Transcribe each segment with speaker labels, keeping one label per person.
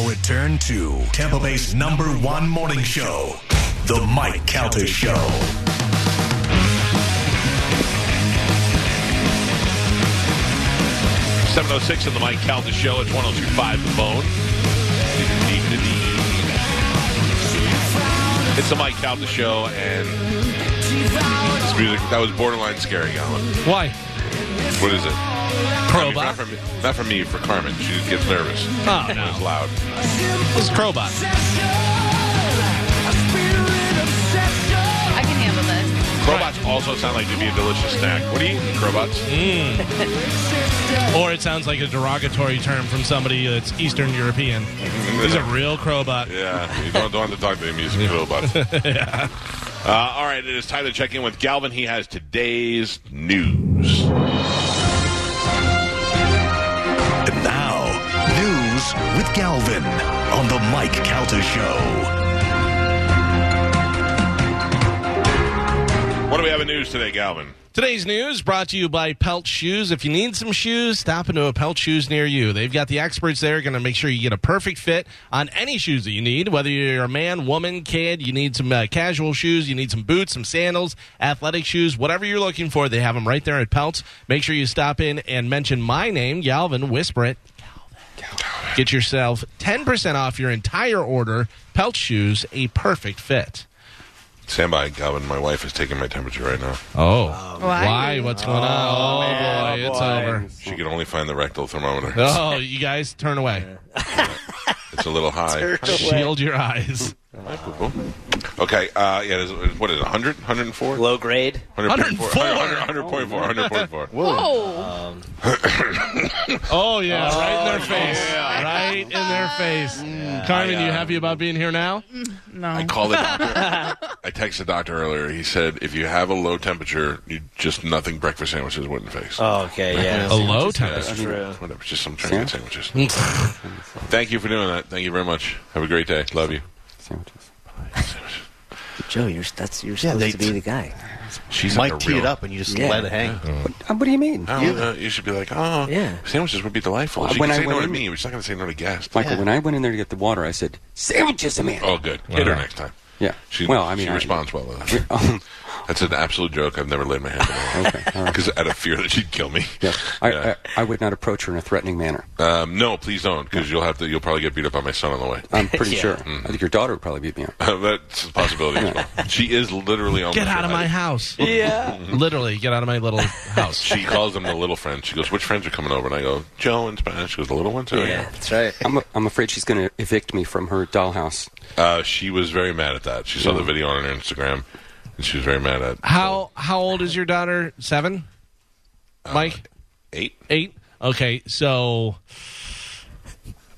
Speaker 1: now return to Tampa Bay's number one morning show, The Mike Calta Show.
Speaker 2: Seven oh six on the Mike Calta Show. It's one zero two five. The bone. It's the Mike Calta Show, and this music that was borderline scary, Alan.
Speaker 3: Why?
Speaker 2: What is it? Not for me, not for me. For Carmen, she gets nervous.
Speaker 3: Oh
Speaker 2: It's
Speaker 3: no,
Speaker 2: loud.
Speaker 3: it's Crobot.
Speaker 4: I can handle this.
Speaker 2: Crobots also sound like they'd be a delicious snack. What are you eating, Crobots?
Speaker 3: Or it sounds like a derogatory term from somebody that's Eastern European. He's a real Crobot.
Speaker 2: Yeah, you don't, don't have to talk to him. He's a Crobot. uh, all right, it is time to check in with Galvin. He has today's news.
Speaker 1: News with Galvin on The Mike Calta Show.
Speaker 2: What do we have in news today, Galvin?
Speaker 3: Today's news brought to you by Pelt Shoes. If you need some shoes, stop into a Pelt Shoes near you. They've got the experts there going to make sure you get a perfect fit on any shoes that you need. Whether you're a man, woman, kid, you need some uh, casual shoes, you need some boots, some sandals, athletic shoes, whatever you're looking for, they have them right there at Pelts. Make sure you stop in and mention my name, Galvin, whisper it. Get yourself 10% off your entire order. Pelt Shoes, a perfect fit.
Speaker 2: Stand by, Galvin. My wife is taking my temperature right now.
Speaker 3: Oh.
Speaker 4: oh why?
Speaker 3: Why? What's going on? Oh, oh boy, oh, it's over.
Speaker 2: She can only find the rectal thermometer.
Speaker 3: Oh, you guys turn away.
Speaker 2: It's a little high.
Speaker 3: Shield your eyes.
Speaker 2: Okay, uh, yeah, there's, what is it, 100? 104?
Speaker 5: Low grade.
Speaker 2: 100.4. 100.4. 100.4.
Speaker 4: Whoa.
Speaker 3: Oh yeah, right in their face. yeah. Right in their face. Carmen,
Speaker 2: I,
Speaker 3: you
Speaker 2: uh,
Speaker 3: happy about being here now?
Speaker 4: No.
Speaker 2: I called the doctor. I texted the doctor earlier. He said if you have a low temperature, you just nothing breakfast sandwiches wouldn't face.
Speaker 5: Oh, okay, yeah.
Speaker 3: A low temperature.
Speaker 5: True.
Speaker 2: Whatever, just some trying to get sandwiches. Thank you for doing that. Thank you very much. Have a great day. Love you.
Speaker 5: Joe, you're that's you're
Speaker 6: Yeah,
Speaker 5: supposed
Speaker 6: they
Speaker 5: to be the guy.
Speaker 2: She's
Speaker 6: Mike
Speaker 2: like a
Speaker 6: tee
Speaker 2: real,
Speaker 6: it up and you just
Speaker 5: Yeah.
Speaker 6: let it hang.
Speaker 7: Uh, what do you mean?
Speaker 2: Oh,
Speaker 6: You-
Speaker 2: uh, you should be like, oh,
Speaker 5: Yeah.
Speaker 2: sandwiches would be delightful.
Speaker 7: Well,
Speaker 2: she
Speaker 7: when
Speaker 2: can
Speaker 7: I
Speaker 2: say no
Speaker 7: went
Speaker 2: to
Speaker 7: in-
Speaker 2: me, but she's not going to say no to guests.
Speaker 7: Michael,
Speaker 6: Yeah.
Speaker 7: when I went in there to get the water, I said, "Sandwiches, a man."
Speaker 2: Oh, good. Hit her
Speaker 3: Wow.
Speaker 2: next time.
Speaker 7: Yeah.
Speaker 2: She,
Speaker 7: well, I mean,
Speaker 2: she
Speaker 7: I-
Speaker 2: responds well to.
Speaker 7: Um,
Speaker 2: That's an absolute joke. I've never laid my hand on her.
Speaker 7: Okay, all right.
Speaker 2: Because out of fear that she'd kill me.
Speaker 7: yeah. I,
Speaker 2: Yeah.
Speaker 7: I, I would not approach her in a threatening manner.
Speaker 2: Um, no, please don't, because you'll have to. You'll probably get beat up by my son on the way.
Speaker 7: I'm pretty
Speaker 5: Yeah.
Speaker 7: sure. I think your daughter would probably beat me up.
Speaker 2: That's a possibility as well. She is literally almost
Speaker 3: Get out of my
Speaker 2: height.
Speaker 3: house.
Speaker 5: Yeah.
Speaker 3: Literally, get out of my little house.
Speaker 2: She calls them the little friends. She goes, "Which friends are coming over?" And I go, "Joe and Spanish." She goes, "The little ones." Oh,
Speaker 5: Yeah, that's right.
Speaker 7: I'm, a, I'm afraid she's going to evict me from her dollhouse.
Speaker 2: Uh, she was very mad at that. She saw the video on her Instagram, and she was very mad at
Speaker 3: How how old is your daughter? Seven. Mike,
Speaker 2: eight.
Speaker 3: eight. Okay, so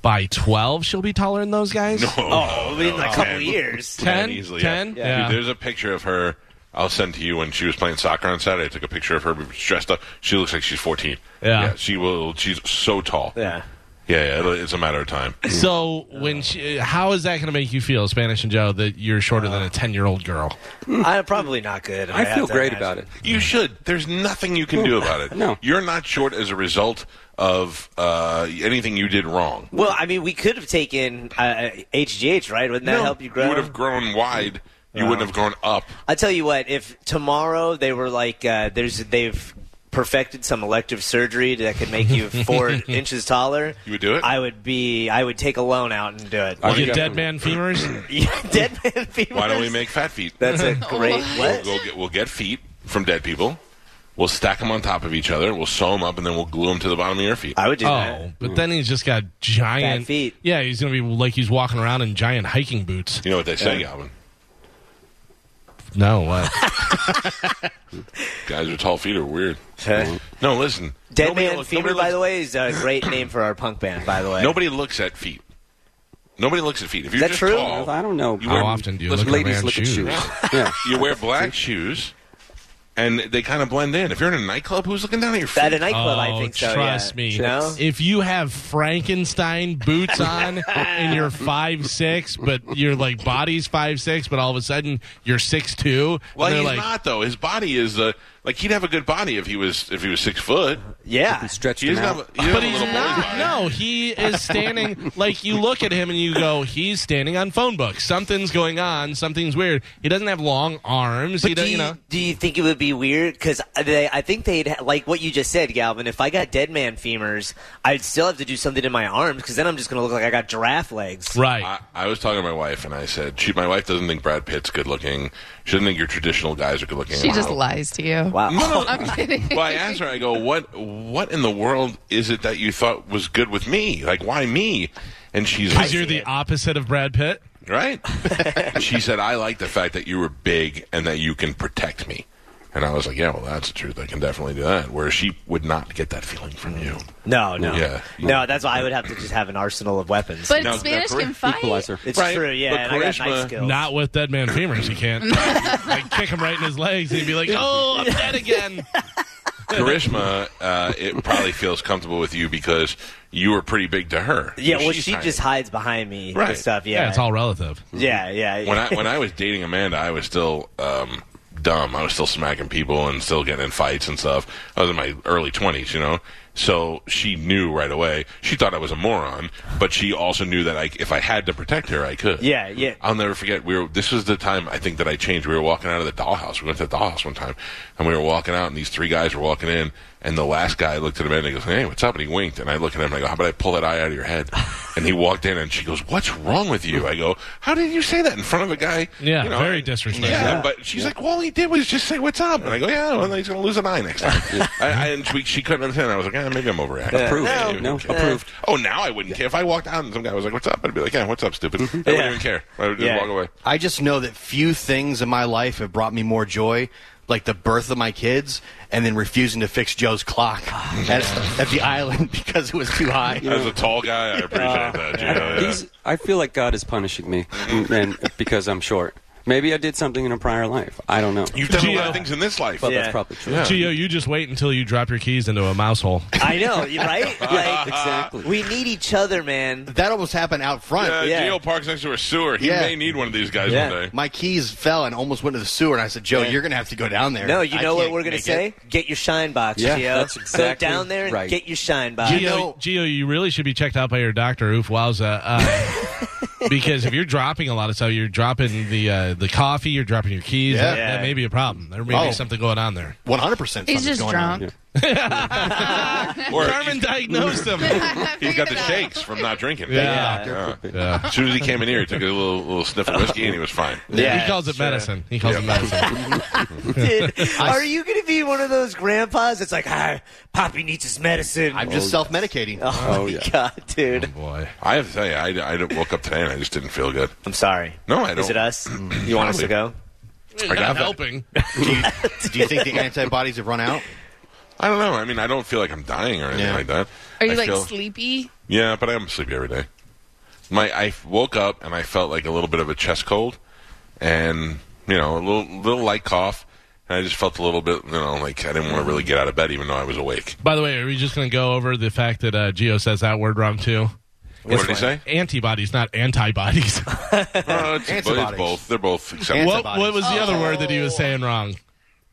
Speaker 3: by twelve, she'll be taller than those guys.
Speaker 5: Oh, in a couple
Speaker 2: Ten.
Speaker 5: years.
Speaker 3: Ten,
Speaker 2: easily.
Speaker 3: ten.
Speaker 2: Yeah.
Speaker 3: Yeah.
Speaker 2: Dude, there's a picture of her. I'll send to you when she was playing soccer on Saturday. I took a picture of her dressed up. She looks like she's 14.
Speaker 3: Yeah.
Speaker 2: she will. She's so tall.
Speaker 5: Yeah.
Speaker 2: Yeah, yeah. it'll- It's a matter of time.
Speaker 3: So when she, how is that going to make you feel, Spanish and Joe, that you're shorter than a ten year old girl?
Speaker 5: I'm probably not good.
Speaker 7: I
Speaker 5: have
Speaker 7: feel great
Speaker 5: imagine.
Speaker 7: about it.
Speaker 2: You should. There's nothing you can do about it.
Speaker 7: No.
Speaker 2: You're not short as a result of uh, anything you did wrong.
Speaker 5: Well, I mean, we could have taken uh, HGH, right? Wouldn't that
Speaker 2: No,
Speaker 5: help you grow?
Speaker 2: You would have grown wide. You wouldn't have grown up.
Speaker 5: I tell you what, if tomorrow they were like, uh, there's they've perfected some elective surgery that could make you four inches taller,
Speaker 2: You would do it?
Speaker 5: I would be. I would take a loan out and do it.
Speaker 7: I
Speaker 3: Get
Speaker 7: got-
Speaker 3: dead man femurs.
Speaker 5: Dead man femurs.
Speaker 2: Why don't we make fat feet?
Speaker 5: That's a great.
Speaker 2: We'll,
Speaker 5: What?
Speaker 2: go get, we'll get feet from dead people. We'll stack them on top of each other. We'll sew them up, and then we'll glue them to the bottom of your feet.
Speaker 5: I would do
Speaker 3: Oh,
Speaker 5: that.
Speaker 3: but then he's just got giant
Speaker 5: Fat feet.
Speaker 3: Yeah, he's going to be like he's walking around in giant hiking boots.
Speaker 2: You know what they say, Galvin?
Speaker 3: No, what?
Speaker 2: Guys with tall feet are weird.
Speaker 5: Huh?
Speaker 2: No, listen.
Speaker 5: Dead
Speaker 2: Nobody
Speaker 5: man
Speaker 2: look-
Speaker 5: femur,
Speaker 2: nobody
Speaker 5: by the way, is a great name for our punk band. By the way,
Speaker 2: Nobody looks at feet. Nobody looks at feet. If you're
Speaker 5: that
Speaker 2: just
Speaker 5: true?
Speaker 2: tall,
Speaker 7: I don't know.
Speaker 2: You
Speaker 3: How
Speaker 2: wear-
Speaker 3: often do you
Speaker 2: listen,
Speaker 3: look at
Speaker 7: Ladies
Speaker 3: man's
Speaker 7: look at
Speaker 3: shoes?
Speaker 7: shoes. yeah.
Speaker 2: you wear black shoes, and they kind of blend in. If you're in a nightclub, who's looking down at your feet?
Speaker 5: At a nightclub, I
Speaker 3: Oh,
Speaker 5: think so.
Speaker 3: Trust
Speaker 5: yeah.
Speaker 3: me.
Speaker 5: No?
Speaker 3: If you have Frankenstein boots on and you're five six, but your like body's five six, but all of a sudden you're six two,
Speaker 2: well, he's
Speaker 3: like,
Speaker 2: not though. His body is uh, like he'd have a good body if he was if he was six foot.
Speaker 5: Yeah.
Speaker 7: Stretched
Speaker 2: He
Speaker 7: him out.
Speaker 2: have, a- he
Speaker 3: But he's not. No, he is standing like you look at him and you go, he's standing on phone books. Something's going on. Something's weird. He doesn't have long arms.
Speaker 5: But
Speaker 3: does,
Speaker 5: do
Speaker 3: you
Speaker 5: you,
Speaker 3: know.
Speaker 5: do you think it would be weird? Because I think they'd ha- like what you just said, Galvin. If I got dead man femurs, I'd still have to do something in my arms because then I'm just going to look like I got giraffe legs.
Speaker 3: Right.
Speaker 2: I, I was talking to my wife and I said, she, my wife doesn't think Brad Pitt's good looking. She doesn't think your traditional guys are good looking.
Speaker 4: She just lies to you.
Speaker 5: Wow.
Speaker 4: I'm kidding.
Speaker 2: Well, I asked her. I go, "What? What in the world is it that you thought was good with me? Like, why me?" And she's like,
Speaker 3: Because you're the opposite of Brad Pitt.
Speaker 2: right. she said, "I like the fact that you were big and that you can protect me." And I was like, "Yeah, well, that's the truth. I can definitely do that." Where she would not get that feeling from you.
Speaker 5: No, no.
Speaker 2: Yeah.
Speaker 5: No, that's why I would have to just have an arsenal of weapons.
Speaker 4: But
Speaker 2: Now,
Speaker 4: Spanish
Speaker 2: now,
Speaker 4: can fight.
Speaker 7: Equalizer.
Speaker 5: it's
Speaker 2: Right,
Speaker 5: true, yeah.
Speaker 2: but
Speaker 5: and I got
Speaker 2: charisma-
Speaker 5: knife skills.
Speaker 3: Not with dead man femurs. He can't. like kick him right in his legs and he'd be like, "Oh, I'm dead again."
Speaker 2: Karishma, uh, it probably feels comfortable with you because you were pretty big to her.
Speaker 5: yeah, well,
Speaker 2: She's
Speaker 5: she
Speaker 2: tiny.
Speaker 5: just hides behind me
Speaker 2: Right.
Speaker 5: and stuff. Yeah,
Speaker 3: Yeah, it's all relative.
Speaker 5: Yeah, yeah. yeah.
Speaker 2: when I when I was dating Amanda, I was still um, dumb. I was still smacking people and still getting in fights and stuff. I was in my early twenties, you know. So she knew right away. She thought I was a moron, but she also knew that I, if I had to protect her, I could.
Speaker 5: Yeah, yeah.
Speaker 2: I'll never forget. We were. This was the time I think that I changed. We were walking out of the dollhouse. We went to the dollhouse one time, and we were walking out, and these three guys were walking in, and the last guy looked at him and he goes, "Hey, what's up?" And he winked, and I look at him and I go, "How about I pull that eye out of your head?" and he walked in, and she goes, "What's wrong with you?" I go, "How did you say that in front of a guy?"
Speaker 3: Yeah,
Speaker 2: you know,
Speaker 3: very disrespectful.
Speaker 2: Yeah, but she's like, "Well, all he did was just say what's up," and I go, "Yeah, well, he's gonna lose an eye next time." I, I, and she, she couldn't understand. I was like, "Yeah, maybe I'm overreacting."
Speaker 7: Approved.
Speaker 2: Yeah,
Speaker 7: No,
Speaker 2: okay.
Speaker 7: approved.
Speaker 2: Oh, now I wouldn't care if I walked out and some guy was like, "What's up?" I'd be like, "Yeah, what's up, stupid?" Mm-hmm. I wouldn't even care. I would just
Speaker 5: Yeah.
Speaker 2: walk away.
Speaker 6: I just know that few things in my life have brought me more joy, like the birth of my kids, and then refusing to fix Joe's clock at, at the island because it was too high.
Speaker 2: As a tall guy, I appreciate uh, that. You yeah.
Speaker 7: He's, I feel like God is punishing me, and because I'm short. Maybe I did something in a prior life. I don't know.
Speaker 2: You've done a lot of things in this life.
Speaker 7: But
Speaker 5: Yeah.
Speaker 7: that's probably true.
Speaker 2: Yeah.
Speaker 3: Gio, you just wait until you drop your keys into a mouse hole.
Speaker 5: I know, you- right? Like,
Speaker 7: Exactly.
Speaker 5: we need each other, man.
Speaker 6: That almost happened out front.
Speaker 2: Yeah,
Speaker 5: Yeah.
Speaker 2: Gio parks next to a sewer. He
Speaker 6: Yeah.
Speaker 2: may need one of these guys
Speaker 5: Yeah.
Speaker 2: one day.
Speaker 6: My keys fell and almost went to the sewer, and I said, "Joe,
Speaker 5: Yeah.
Speaker 6: you're going to have to go down there."
Speaker 5: No, you
Speaker 6: I
Speaker 5: know what we're gonna say?
Speaker 6: it."
Speaker 5: Get your shine box,
Speaker 7: Yeah,
Speaker 5: Gio.
Speaker 7: that's exactly
Speaker 5: Go down there and
Speaker 7: right.
Speaker 5: get your shine box.
Speaker 3: Gio,
Speaker 6: know-
Speaker 3: Gio, you really should be checked out by your doctor, Oof Wowza. Uh, because if you're dropping a lot of stuff, you're dropping the uh, the coffee, you're dropping your keys.
Speaker 6: Yeah.
Speaker 3: That, that may be a problem. There may
Speaker 6: Oh.
Speaker 3: be something going on there.
Speaker 6: 100. percent
Speaker 4: He's just drunk.
Speaker 2: Or
Speaker 3: Carmen diagnosed him.
Speaker 2: he's got the shakes from not drinking.
Speaker 3: Yeah.
Speaker 2: Yeah.
Speaker 3: Yeah.
Speaker 2: As soon as he came in here, he took a little, little sniff of whiskey and he was fine.
Speaker 5: Yeah,
Speaker 3: he calls it
Speaker 5: sure.
Speaker 3: medicine. He calls it medicine.
Speaker 5: Dude, are you going to be one of those grandpas that's like, ah, Poppy needs his medicine?
Speaker 6: I'm just self-medicating.
Speaker 5: oh,
Speaker 7: Oh,
Speaker 5: my
Speaker 7: yeah.
Speaker 5: God, dude.
Speaker 3: Oh, Boy.
Speaker 2: I have to tell you, I, I woke up today and I just didn't feel good.
Speaker 5: I'm sorry.
Speaker 2: No, I don't.
Speaker 5: Is it us? You want us to go?
Speaker 3: Not
Speaker 2: got that.
Speaker 3: helping.
Speaker 6: do, you, do you think the antibodies have run out?
Speaker 2: I don't know. I mean, I don't feel like I'm dying or anything
Speaker 6: Yeah.
Speaker 2: like that.
Speaker 4: Are you
Speaker 2: I
Speaker 4: like
Speaker 2: feel-
Speaker 4: sleepy?
Speaker 2: Yeah, but I'm sleepy every day. My I woke up and I felt like a little bit of a chest cold, and you know a little little light cough, and I just felt a little bit you know like I didn't want to really get out of bed even though I was awake.
Speaker 3: By the way, are we just going to go over the fact that uh, Gio says that word wrong too?
Speaker 2: What did he say?
Speaker 3: Antibodies, not antibodies.
Speaker 2: Oh, it's, it's
Speaker 6: Antibodies.
Speaker 2: both. They're both acceptable.
Speaker 3: what,
Speaker 6: Antibodies.
Speaker 3: what was the other word that he was saying wrong?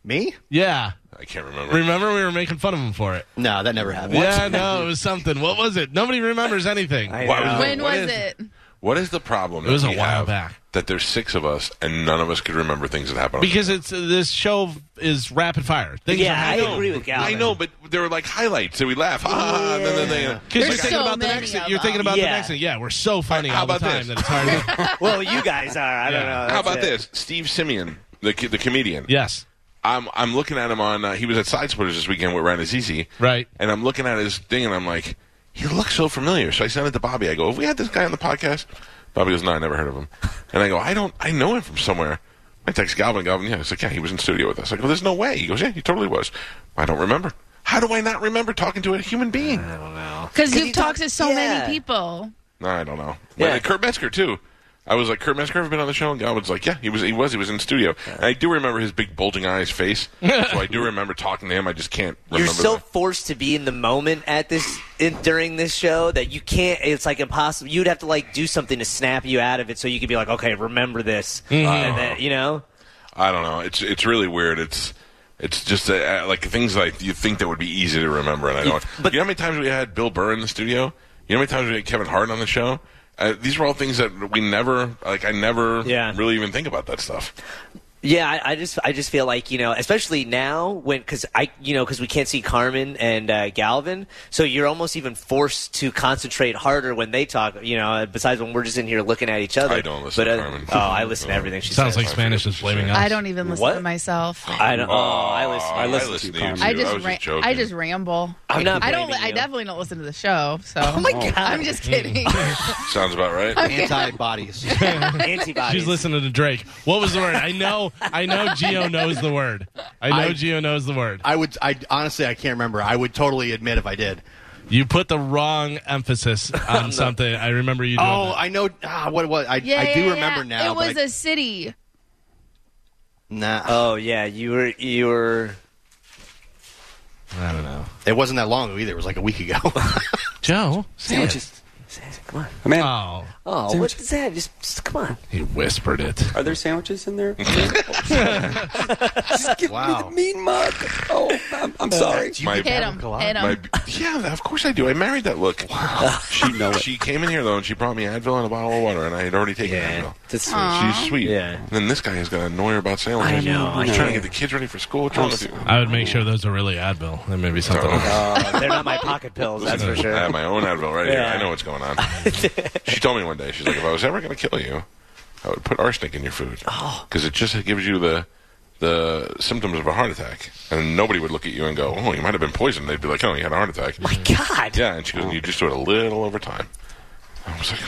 Speaker 6: Me?
Speaker 3: Yeah.
Speaker 2: I can't remember.
Speaker 3: Remember we were making fun of him for it.
Speaker 6: No, that never happened.
Speaker 3: Yeah, no, it was something. What was it? Nobody remembers anything.
Speaker 5: I
Speaker 2: Why
Speaker 5: know.
Speaker 2: was
Speaker 4: When
Speaker 2: what
Speaker 4: was
Speaker 2: is-
Speaker 4: it?
Speaker 2: What is the problem?
Speaker 3: It was
Speaker 2: that
Speaker 3: a
Speaker 2: we
Speaker 3: while
Speaker 2: have
Speaker 3: back.
Speaker 2: That there's six of us and none of us could remember things that happened. on
Speaker 3: Because it's uh, this show is rapid fire. Things
Speaker 5: Yeah, I agree with Galvin.
Speaker 2: I know, but there were like highlights. So we laugh, ah, and then, then they.
Speaker 3: Because you're
Speaker 4: There's
Speaker 3: thinking
Speaker 4: so
Speaker 3: about the
Speaker 4: many
Speaker 3: next.
Speaker 4: of
Speaker 3: You're thinking
Speaker 4: them.
Speaker 3: about the
Speaker 5: Yeah.
Speaker 3: next thing. Yeah, we're so funny
Speaker 2: How
Speaker 3: all the
Speaker 2: about
Speaker 3: time
Speaker 2: this?
Speaker 3: that it's hard. to...
Speaker 5: Well, you guys are. I don't
Speaker 3: Yeah.
Speaker 5: know.
Speaker 2: How
Speaker 5: That's
Speaker 2: about
Speaker 5: it.
Speaker 2: this? Steve Simeon, the the comedian.
Speaker 3: yes,
Speaker 2: I'm I'm looking at him on. Uh, he was at Side Splitters this weekend with Ryan Azizi.
Speaker 3: Right.
Speaker 2: And I'm looking at his thing, and I'm like, he looks so familiar. So I sent it to Bobby. I go, have we had this guy on the podcast? Bobby goes, no, I never heard of him. And I go, I don't, I know him from somewhere. I text Galvin. Galvin, yeah, he's like, yeah, he was in studio with us. I go, there's no way. He goes, yeah, he totally was. I don't remember. How do I not remember talking to a human being? I don't know.
Speaker 4: Because
Speaker 5: you
Speaker 4: you've talked
Speaker 5: talk-
Speaker 4: to so
Speaker 5: yeah.
Speaker 4: many people.
Speaker 2: No, I don't know.
Speaker 5: Yeah.
Speaker 2: Well, Kurt Metzger too. I was like, Kurt Metzger ever been on the show? And Galvin's like, yeah, he was. He was. He was in studio. And I do remember his big bulging eyes face. so I do remember talking to him. I just can't remember.
Speaker 5: You're so
Speaker 2: the-
Speaker 5: forced to be in the moment at this in, during this show that you can't. It's like impossible. You'd have to like do something to snap you out of it, so you could be like, okay, remember this, and then you know.
Speaker 2: I don't know. It's it's really weird. It's It's just uh, like things like you think that would be easy to remember, and I don't.
Speaker 5: but-
Speaker 2: you know how many times we had Bill Burr in the studio? You know how many times we had Kevin Hart on the show? Uh, these were all things that we never, like, I never
Speaker 5: Yeah.
Speaker 2: really even think about that stuff.
Speaker 5: Yeah, I, I just I just feel like you know, especially now when because I you know because we can't see Carmen and uh, Galvin, so you're almost even forced to concentrate harder when they talk. You know, besides when we're just in here looking at each other.
Speaker 2: I don't listen
Speaker 5: but,
Speaker 2: to
Speaker 5: uh,
Speaker 2: Carmen.
Speaker 5: Oh, I listen to everything she says.
Speaker 3: Sounds
Speaker 5: says.
Speaker 3: like Spanish is blaming us.
Speaker 4: I don't even listen
Speaker 5: What?
Speaker 4: to myself.
Speaker 5: I don't. Oh, I listen.
Speaker 7: I listen to
Speaker 2: you, too.
Speaker 4: I
Speaker 2: I
Speaker 4: just,
Speaker 2: was
Speaker 4: ra-
Speaker 2: just joking.
Speaker 4: I just ramble.
Speaker 5: I'm not
Speaker 4: I don't.
Speaker 5: blaming
Speaker 4: I definitely don't listen to the show. So.
Speaker 5: Oh my god!
Speaker 4: I'm just kidding.
Speaker 2: Sounds about right.
Speaker 6: Antibodies.
Speaker 5: antibodies.
Speaker 3: She's listening to Drake. What was the word? I know. I know. Gio knows the word. I know.
Speaker 6: I-
Speaker 3: Gio knows the word.
Speaker 6: I would. I honestly, I can't remember. I would totally admit if I did.
Speaker 3: You put the wrong emphasis on something. I remember you doing.
Speaker 6: Oh,
Speaker 3: that.
Speaker 6: I know. Ah, what? What? I,
Speaker 4: Yeah,
Speaker 6: I do
Speaker 4: yeah,
Speaker 6: remember
Speaker 4: yeah.
Speaker 6: now.
Speaker 4: It was
Speaker 6: but I,
Speaker 4: a city.
Speaker 6: nah.
Speaker 5: Oh yeah, you were you were.
Speaker 3: I don't know.
Speaker 6: it wasn't that long ago either. It was like a week ago.
Speaker 3: Joe, say it.
Speaker 5: Just, come on.
Speaker 7: Man,
Speaker 3: Oh,
Speaker 5: Oh, what is that? Just, just come on.
Speaker 3: he whispered it.
Speaker 7: are there sandwiches in there? Just give
Speaker 6: Wow.
Speaker 7: me the mean mug. Oh, I'm, I'm sorry.
Speaker 2: My,
Speaker 4: Hit him. Hit him.
Speaker 2: my, yeah, of course I do. I married that look. She
Speaker 7: know it.
Speaker 2: she came in here though, and she brought me Advil and a bottle of water, and I had already taken
Speaker 5: Yeah,
Speaker 2: Advil.
Speaker 5: that's sweet.
Speaker 2: She's sweet.
Speaker 5: Yeah.
Speaker 2: And then this guy is going to annoy her about sandwiches.
Speaker 5: I know, I
Speaker 2: He's trying
Speaker 5: know.
Speaker 2: to get the kids ready for school. What's wrong with?
Speaker 3: I would make sure those are really Advil. There may be something. else.
Speaker 5: Uh, they're not my pocket pills, that's for sure.
Speaker 2: I have my own Advil right here. I know what's going on. she told me one day, she's like, if I was ever going to kill you, I would put arsenic in your food.
Speaker 5: Oh.
Speaker 2: Because it just gives you the the symptoms of a heart attack. And nobody would look at you and go, oh, you might have been poisoned. They'd be like, oh, you had a heart attack.
Speaker 5: My God.
Speaker 2: Yeah, and she goes, you just do it a little over time. I was like,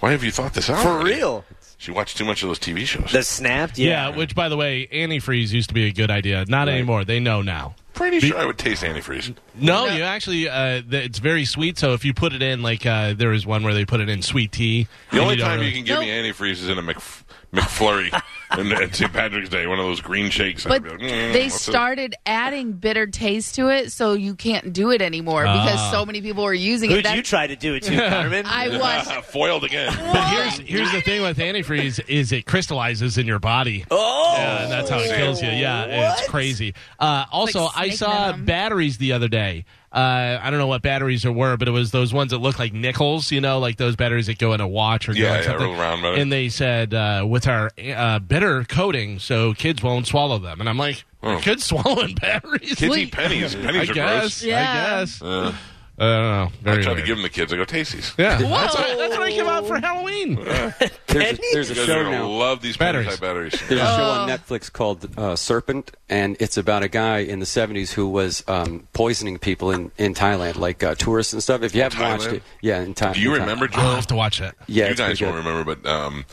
Speaker 2: why have you thought this out?
Speaker 5: For
Speaker 2: already?"
Speaker 5: real.
Speaker 2: She watched too much of those TV shows.
Speaker 5: The snapped?
Speaker 3: Yeah.
Speaker 5: Yeah.
Speaker 3: which by the way, antifreeze used to be a good idea. Not anymore. They know now.
Speaker 2: Pretty sure I would taste antifreeze.
Speaker 3: No, you actually, uh, th- it's very sweet. So if you put it in, like, uh, there was one where they put it in sweet tea.
Speaker 2: The
Speaker 3: and
Speaker 2: only
Speaker 3: don't
Speaker 2: time
Speaker 3: really-
Speaker 2: you can give me antifreeze is in a Mc, McFlurry and at St. Patrick's Day, one of those green shakes.
Speaker 4: But
Speaker 2: like, "Mm,
Speaker 4: they
Speaker 2: what's this?"
Speaker 4: started adding bitter taste to it, so you can't do it anymore because so many people were using it.
Speaker 5: Who'd
Speaker 4: That-
Speaker 5: you try to do it to, Carmen?
Speaker 4: I watched.
Speaker 2: foiled again.
Speaker 3: But here's here's the thing with antifreeze is it crystallizes in your body.
Speaker 5: oh!
Speaker 3: Yeah, and that's how it kills you. Yeah, it's crazy. Uh, also,
Speaker 4: Like
Speaker 3: I saw batteries the other day. Uh, I don't know what batteries there were, but it was those ones that look like nickels. You know, like those batteries that go in a watch or go
Speaker 2: Yeah,
Speaker 3: in
Speaker 2: yeah,
Speaker 3: something.
Speaker 2: round battery.
Speaker 3: And they said uh, with our uh, bitter coating, so kids won't swallow them. And I'm like,
Speaker 2: Oh.
Speaker 3: kids swallowing batteries?
Speaker 2: Kids
Speaker 4: Wait.
Speaker 2: eat pennies.
Speaker 3: I
Speaker 2: Pennies are
Speaker 3: guess.
Speaker 2: gross.
Speaker 3: I
Speaker 4: Yeah.
Speaker 3: guess.
Speaker 2: Uh,
Speaker 3: I don't know.
Speaker 2: I
Speaker 3: Very
Speaker 2: try to give them the kids. I go, Tasties.
Speaker 3: Yeah, that's what, that's what I give out for Halloween.
Speaker 7: There's a, there's
Speaker 2: You
Speaker 7: a
Speaker 2: guys are
Speaker 7: show
Speaker 2: going to
Speaker 7: now.
Speaker 2: love these
Speaker 3: Batteries.
Speaker 2: penny batteries.
Speaker 7: There's a show on Netflix called uh, Serpent, and it's about a guy in the 70s who was um, poisoning people in, in Thailand, like uh, tourists and stuff. If you haven't watched
Speaker 2: Thailand?
Speaker 7: it, yeah, in Thai-
Speaker 2: Do you remember, Joe?
Speaker 3: I'll have to watch that.
Speaker 7: Yeah,
Speaker 2: you
Speaker 7: it's
Speaker 2: guys
Speaker 7: pretty
Speaker 2: won't
Speaker 7: good.
Speaker 2: remember, but um,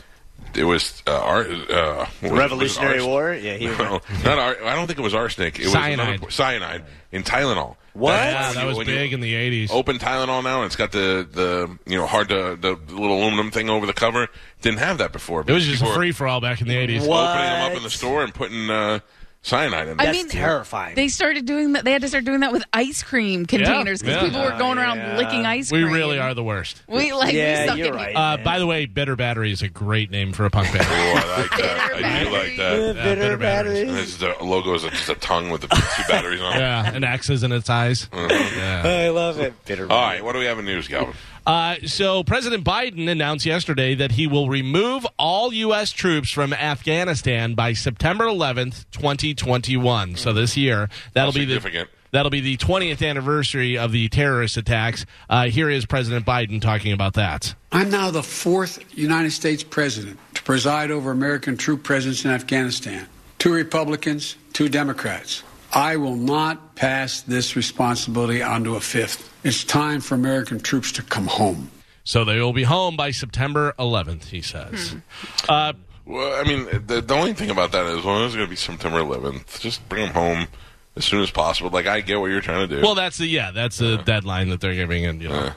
Speaker 2: it was uh, ar- uh, what was it?
Speaker 5: Revolutionary
Speaker 2: Was it
Speaker 5: War? Yeah, he
Speaker 2: No, not ar- I don't think it was arsenic. It was
Speaker 3: Cyanide.
Speaker 2: another- cyanide in Tylenol.
Speaker 5: What?
Speaker 3: Yeah, that was
Speaker 2: When
Speaker 3: big in the 80s.
Speaker 2: Open Tylenol now, and it's got the the you know hard to the little aluminum thing over the cover. Didn't have that before.
Speaker 3: It was just a
Speaker 2: People were
Speaker 3: free for all back in the 80s.
Speaker 5: What?
Speaker 2: Opening them up in the store and putting uh, cyanide in.
Speaker 4: I
Speaker 2: them.
Speaker 5: That's
Speaker 4: mean,
Speaker 5: terrifying.
Speaker 4: They started doing that. They had to start doing that with ice cream containers because
Speaker 3: yeah.
Speaker 4: people were going around
Speaker 5: yeah.
Speaker 4: licking ice cream.
Speaker 3: We really are the worst.
Speaker 4: We like
Speaker 5: Yeah,
Speaker 4: we suck
Speaker 5: you're
Speaker 4: at
Speaker 5: right.
Speaker 3: Uh, by the way, Bitter Battery is a great name for a punk band.
Speaker 2: Oh, I like that.
Speaker 4: Bitter
Speaker 2: I do like that.
Speaker 4: battery.
Speaker 3: Yeah, bitter batteries.
Speaker 2: And this the logo is just a tongue with the two batteries on it.
Speaker 3: yeah, and X's in its eyes. Yeah.
Speaker 5: I love it. Bitter.
Speaker 2: All right, what do we have in news, Galvin?
Speaker 3: Uh, so President Biden announced yesterday that he will remove all U.S. troops from Afghanistan by September 11th, 2021. So this year, that'll
Speaker 2: How
Speaker 3: be the that'll be the 20th anniversary of the terrorist attacks. Uh, here is President Biden talking about that.
Speaker 8: I'm now the fourth United States president to preside over American troop presence in Afghanistan. Two Republicans, two Democrats. I will not pass this responsibility onto a fifth. It's time for American troops to come home.
Speaker 3: So they will be home by September 11th, he says. Uh,
Speaker 2: Well, I mean, the, the only thing about that is, well, it's going to be September 11th. Just bring them home. As soon as possible. Like I get what you're trying to do.
Speaker 3: Well, that's the yeah, that's the deadline that they're giving, and you know,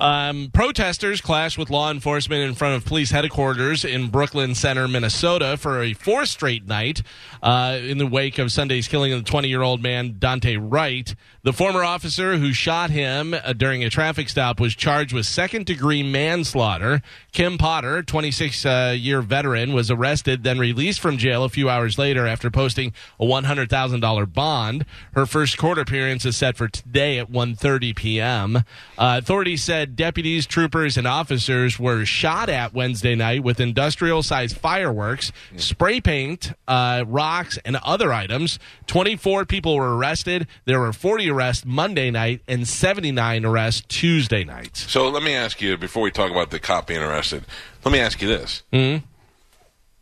Speaker 3: um, protesters clashed with law enforcement in front of police headquarters in Brooklyn Center, Minnesota, for a fourth straight night uh, in the wake of Sunday's killing of the 20-year-old man Daunte Wright. The former officer who shot him uh, during a traffic stop was charged with second-degree manslaughter. Kim Potter, 26-year veteran, was arrested, then released from jail a few hours later after posting a $100,000 bond. Her first court appearance is set for today at 1:30 p.m. Uh, authorities said deputies, troopers, and officers were shot at Wednesday night with industrial-sized fireworks, spray paint, uh, rocks, and other items. 24 people were arrested. There were 40 arrests Monday night and 79 arrests Tuesday night.
Speaker 2: So let me ask you before we talk about the cop being arrested. Let me ask you this:
Speaker 3: Mm-hmm.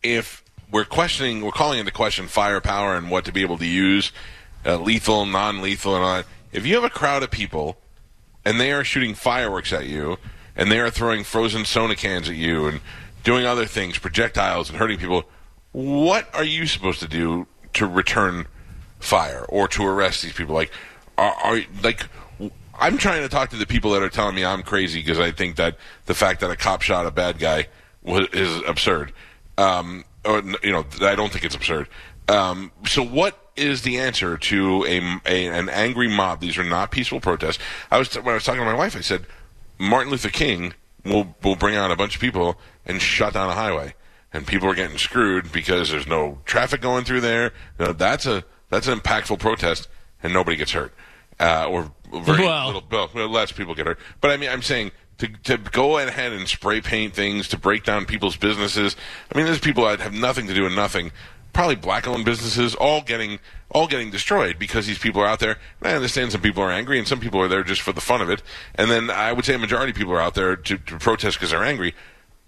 Speaker 2: If we're questioning, we're calling into question firepower and what to be able to use, uh, lethal, non-lethal, and all that. If you have a crowd of people and they are shooting fireworks at you, and they are throwing frozen soda cans at you, and doing other things, projectiles, and hurting people, what are you supposed to do to return fire or to arrest these people? Like, are, are like I'm trying to talk to the people that are telling me I'm crazy because I think that the fact that a cop shot a bad guy was, is absurd. Um, or, you know, I don't think it's absurd. Um, so what is the answer to a, a an angry mob? These are not peaceful protests. I was when I was talking to my wife. I said Martin Luther King will will bring out a bunch of people and shut down a highway, and people are getting screwed because there's no traffic going through there. You know, that's a that's an impactful protest, and nobody gets hurt, uh, or very
Speaker 3: Well-
Speaker 2: little well, less people get hurt. But I mean, I'm saying. To, to go ahead and spray paint things, to break down people's businesses. I mean, there's people that have nothing to do with nothing. Probably black-owned businesses, all getting all getting destroyed because these people are out there. And I understand some people are angry, and some people are there just for the fun of it. And then I would say a majority of people are out there to, to protest because they're angry.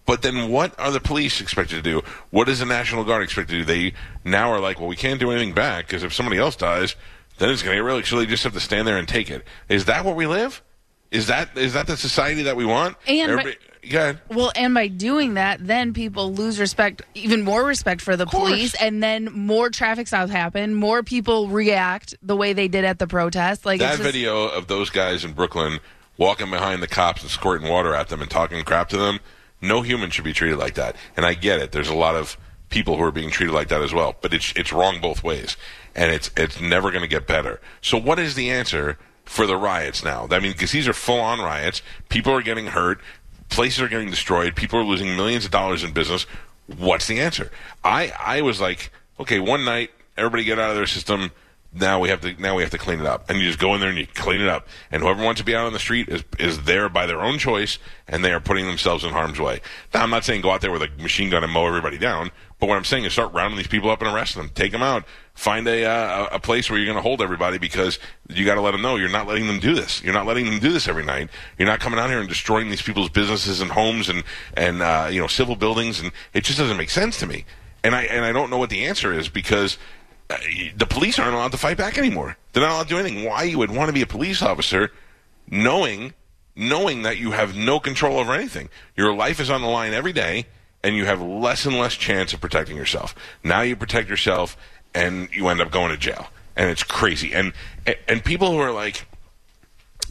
Speaker 2: But then what are the police expected to do? What is the National Guard expected to do? They now are like, well, we can't do anything back because if somebody else dies, then it's going to get really. So they just have to stand there and take it. Is that what we live? Is that is that the society that we want?
Speaker 4: And
Speaker 2: Everybody, yeah.
Speaker 4: Well, and by doing that, then people lose respect, even more respect for the police, and then more traffic stops happen. More people react the way they did at the protest. Like
Speaker 2: that
Speaker 4: it's just,
Speaker 2: video of those guys in Brooklyn walking behind the cops and squirting water at them and talking crap to them, no human should be treated like that. And I get it. There's a lot of people who are being treated like that as well, but it's it's wrong both ways, and it's it's never going to get better. So what is the answer for the riots now? I mean, because these are full on riots. People are getting hurt. Places are getting destroyed. People are losing millions of dollars in business. What's the answer? I I was like, okay, one night everybody get out of their system. Now we have to now we have to clean it up, and you just go in there and you clean it up. And whoever wants to be out on the street is is there by their own choice, and they are putting themselves in harm's way. Now I'm not saying go out there with a machine gun and mow everybody down, but what I'm saying is start rounding these people up and arresting them, take them out, find a uh, a place where you're going to hold everybody because you got to let them know you're not letting them do this. You're not letting them do this every night. You're not coming out here and destroying these people's businesses and homes and and uh, you know civil buildings, and it just doesn't make sense to me. And I and I don't know what the answer is because the police aren't allowed to fight back anymore. They're not allowed to do anything. Why you would want to be a police officer, knowing knowing that you have no control over anything. Your life is on the line every day, and you have less and less chance of protecting yourself. Now you protect yourself, and you end up going to jail, and it's crazy. And and people who are like,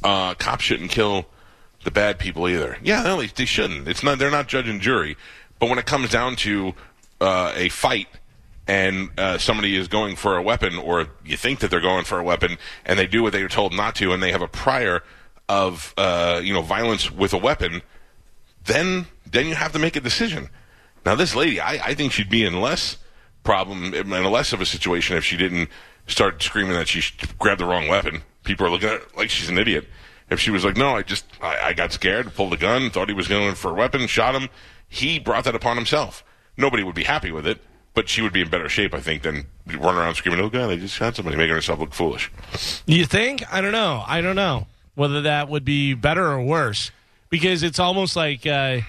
Speaker 2: uh, cops shouldn't kill the bad people either. Yeah, they, they shouldn't. It's not. They're not judge and jury. But when it comes down to uh, a fight and uh, somebody is going for a weapon, or you think that they're going for a weapon, and they do what they were told not to, and they have a prior of uh, you know violence with a weapon, then then you have to make a decision. Now, this lady, I, I think she'd be in less problem, in less of a situation if she didn't start screaming that she grabbed the wrong weapon. People are looking at her like she's an idiot. If she was like, no, I just, I, I got scared, pulled a gun, thought he was going for a weapon, shot him, he brought that upon himself. Nobody would be happy with it, but she would be in better shape, I think, than running around screaming, oh, God, I just shot somebody, making herself look foolish.
Speaker 3: You think? I don't know. I don't know whether that would be better or worse because it's almost like uh,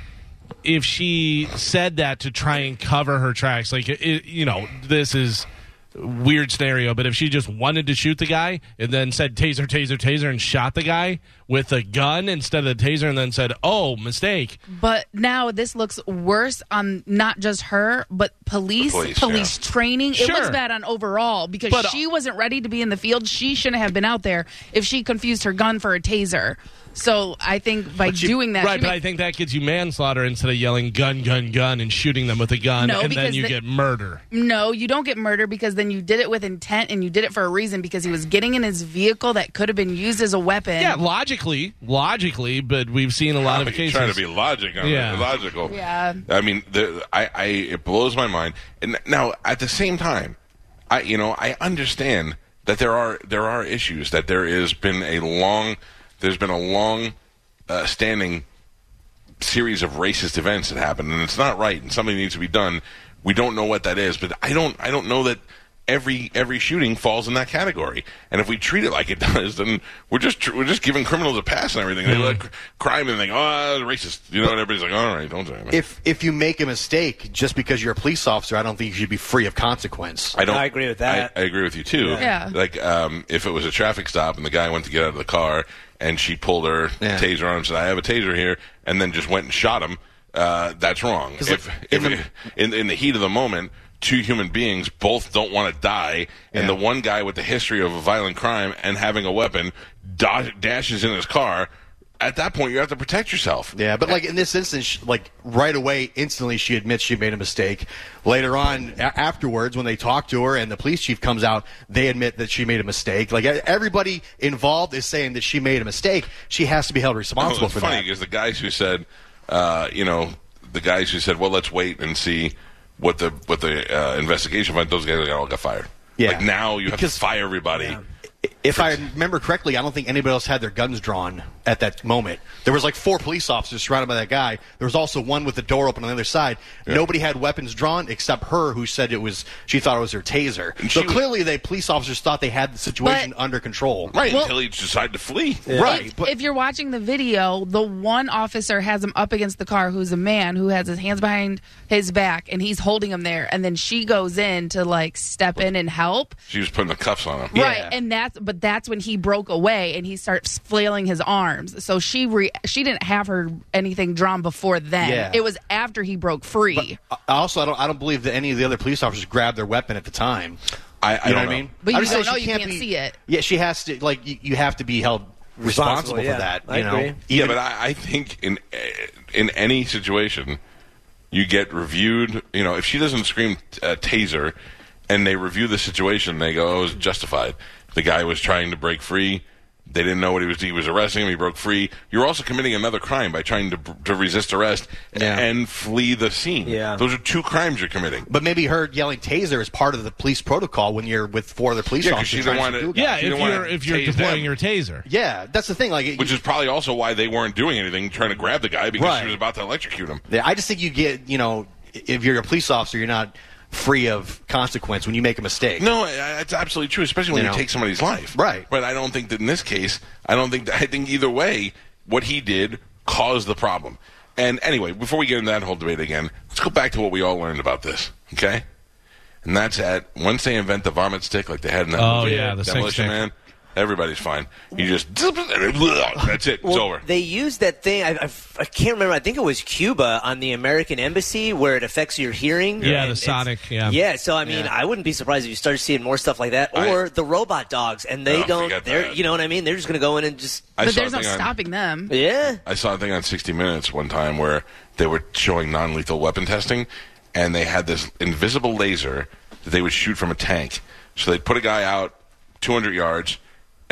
Speaker 3: if she said that to try and cover her tracks. Like, it, you know, this is weird scenario, but if she just wanted to shoot the guy and then said taser, taser, taser, and shot the guy with a gun instead of the taser, and then said, "Oh, mistake."
Speaker 4: But now this looks worse on not just her, but police,
Speaker 2: The police,
Speaker 4: police,
Speaker 2: yeah.
Speaker 4: training. It
Speaker 3: Sure.
Speaker 4: looks bad on overall because
Speaker 3: But, uh,
Speaker 4: she wasn't ready to be in the field. She shouldn't have been out there if she confused her gun for a taser. So I think by doing that,
Speaker 3: right, but
Speaker 4: ma-
Speaker 3: I think that gets you manslaughter instead of yelling gun, gun, gun and shooting them with a gun,
Speaker 4: No,
Speaker 3: and then you
Speaker 4: the-
Speaker 3: get murder.
Speaker 4: no, you don't get murder because then you did it with intent and you did it for a reason because he was getting in his vehicle that could have been used as a weapon.
Speaker 3: Yeah, logically, logically, but we've seen a lot of
Speaker 2: You're
Speaker 3: cases.
Speaker 2: trying to be logic on
Speaker 3: Yeah.
Speaker 2: logical.
Speaker 4: Yeah.
Speaker 2: I mean, the, I, I, it blows my mind. And now, at the same time, I, you know, I understand that there are there are issues that there has been a long, there's been a long, uh, standing series of racist events that happened, and it's not right, and something needs to be done. We don't know what that is, but I don't, I don't know that every every shooting falls in that category. And if we treat it like it does, then we're just we're just giving criminals a pass and everything. They
Speaker 3: Mm-hmm.
Speaker 2: look cr- crime and think, oh, racist, you know, and everybody's like, all right, don't say it.
Speaker 6: If if you make a mistake just because you're a police officer, I don't think you should be free of consequence.
Speaker 2: I don't.
Speaker 5: I agree with that.
Speaker 2: I, I agree with you too.
Speaker 4: Yeah.
Speaker 2: Like, um, if it was a traffic stop and the guy went to get out of the car and she pulled her
Speaker 6: Yeah.
Speaker 2: taser on him, and said, "I have a taser here," and then just went and shot him, uh, that's wrong. If,
Speaker 6: like,
Speaker 2: if
Speaker 6: in
Speaker 2: it- in, in the heat of the moment. Two human beings both don't want to die, and
Speaker 6: Yeah.
Speaker 2: the one guy with the history of a violent crime and having a weapon da- dashes in his car. At that point, you have to protect yourself.
Speaker 6: Yeah, but like in this instance, like right away, instantly she admits she made a mistake. Later on, a- afterwards, when they talk to her and the police chief comes out, they admit that she made a mistake. Like everybody involved is saying that she made a mistake. She has to be held responsible for
Speaker 2: funny
Speaker 6: that.
Speaker 2: because the guys who said, uh, you know, the guys who said, well, let's wait and see what the what the uh, investigation find. Those guys all got fired.
Speaker 6: Yeah.
Speaker 2: like now you have
Speaker 6: Because-
Speaker 2: to fire everybody.
Speaker 6: If I remember correctly, I don't think anybody else had their guns drawn at that moment. There was like four police officers surrounded by that guy. There was also one with the door open on the other side. Nobody had weapons drawn except her, who said it was she thought it was her taser.
Speaker 2: And
Speaker 6: so
Speaker 2: she was-
Speaker 6: clearly, the police officers thought they had the situation
Speaker 4: But-
Speaker 6: under control.
Speaker 2: Right
Speaker 4: Well-
Speaker 2: until he decided to flee.
Speaker 6: Right,
Speaker 4: If,
Speaker 6: but
Speaker 4: if you're watching the video, the one officer has him up against the car, who's a man who has his hands behind his back, and he's holding him there. And then she goes in to like step in and help.
Speaker 2: She was putting the cuffs on him.
Speaker 4: Right, and that's but that's when he broke away and he starts flailing his arms. So she re, she didn't have her anything drawn before then.
Speaker 6: Yeah.
Speaker 4: It was after he broke free.
Speaker 6: I- also, I don't, I don't believe that any of the other police officers grabbed their weapon at the time.
Speaker 2: I, I
Speaker 6: You know
Speaker 2: don't
Speaker 6: what I mean?
Speaker 4: But you
Speaker 6: I'm
Speaker 4: don't know,
Speaker 6: she
Speaker 4: you can't
Speaker 6: be-
Speaker 4: see it.
Speaker 6: Yeah, she has to. Like, you, you have to be held responsible,
Speaker 5: Responsible, yeah.
Speaker 6: for that.
Speaker 5: I
Speaker 6: You know,
Speaker 5: agree.
Speaker 2: Yeah, but I, I think in in any situation, you get reviewed. You know, if she doesn't scream uh, taser, and they review the situation, they go, "Oh, it was justified." The guy was trying to break free. They didn't know what he was. He was arresting him. He broke free. You're also committing another crime by trying to to resist arrest
Speaker 6: Yeah.
Speaker 2: and flee the scene.
Speaker 5: Yeah.
Speaker 2: those are two crimes you're committing.
Speaker 6: But maybe her yelling taser is part of the police protocol when you're with four other police
Speaker 2: Yeah, 'cause
Speaker 6: officers.
Speaker 2: she didn't
Speaker 6: trying to
Speaker 2: want
Speaker 6: do
Speaker 2: to-
Speaker 6: it.
Speaker 3: Yeah,
Speaker 2: She
Speaker 3: if you're if you're deploying
Speaker 2: them.
Speaker 3: your taser.
Speaker 6: Yeah, that's the thing. Like, it-
Speaker 2: Which is probably also why they weren't doing anything, trying to grab the guy because
Speaker 6: Right.
Speaker 2: she was about to electrocute him.
Speaker 6: yeah, I just think you get, you know, if you're a police officer, you're not free of consequence when you make a mistake.
Speaker 2: No, I- it's absolutely true, especially when
Speaker 6: You
Speaker 2: you,
Speaker 6: know.
Speaker 2: take somebody's life.
Speaker 6: Right.
Speaker 2: But I don't think that in this case, I don't think that, I think either way, what he did caused the problem. And anyway, before we get into that whole debate again, let's go back to what we all learned about this, okay? And that's at once they invent the vomit stick like they had in that
Speaker 3: Oh,
Speaker 2: movie,
Speaker 3: yeah, the sick
Speaker 2: Demolition
Speaker 3: stick.
Speaker 2: Man, everybody's fine. You just that's it. it's over.
Speaker 5: They used that thing. I, I, I can't remember. I think it was Cuba on the American embassy where it affects your hearing.
Speaker 3: Yeah, the sonic, yeah.
Speaker 5: Yeah. So I mean, I wouldn't be surprised if you start seeing more stuff like that,
Speaker 2: I-
Speaker 5: or the robot dogs, and they
Speaker 2: Oh,
Speaker 5: don't. They're,
Speaker 2: that.
Speaker 5: you know what I mean? They're just going to go in and just.
Speaker 2: I
Speaker 4: but there's
Speaker 2: a
Speaker 4: no
Speaker 2: thing on-
Speaker 4: stopping them.
Speaker 5: Yeah.
Speaker 2: I saw a thing on 60 Minutes one time where they were showing non-lethal weapon testing, and they had this invisible laser that they would shoot from a tank. So they'd put a guy out 200 yards,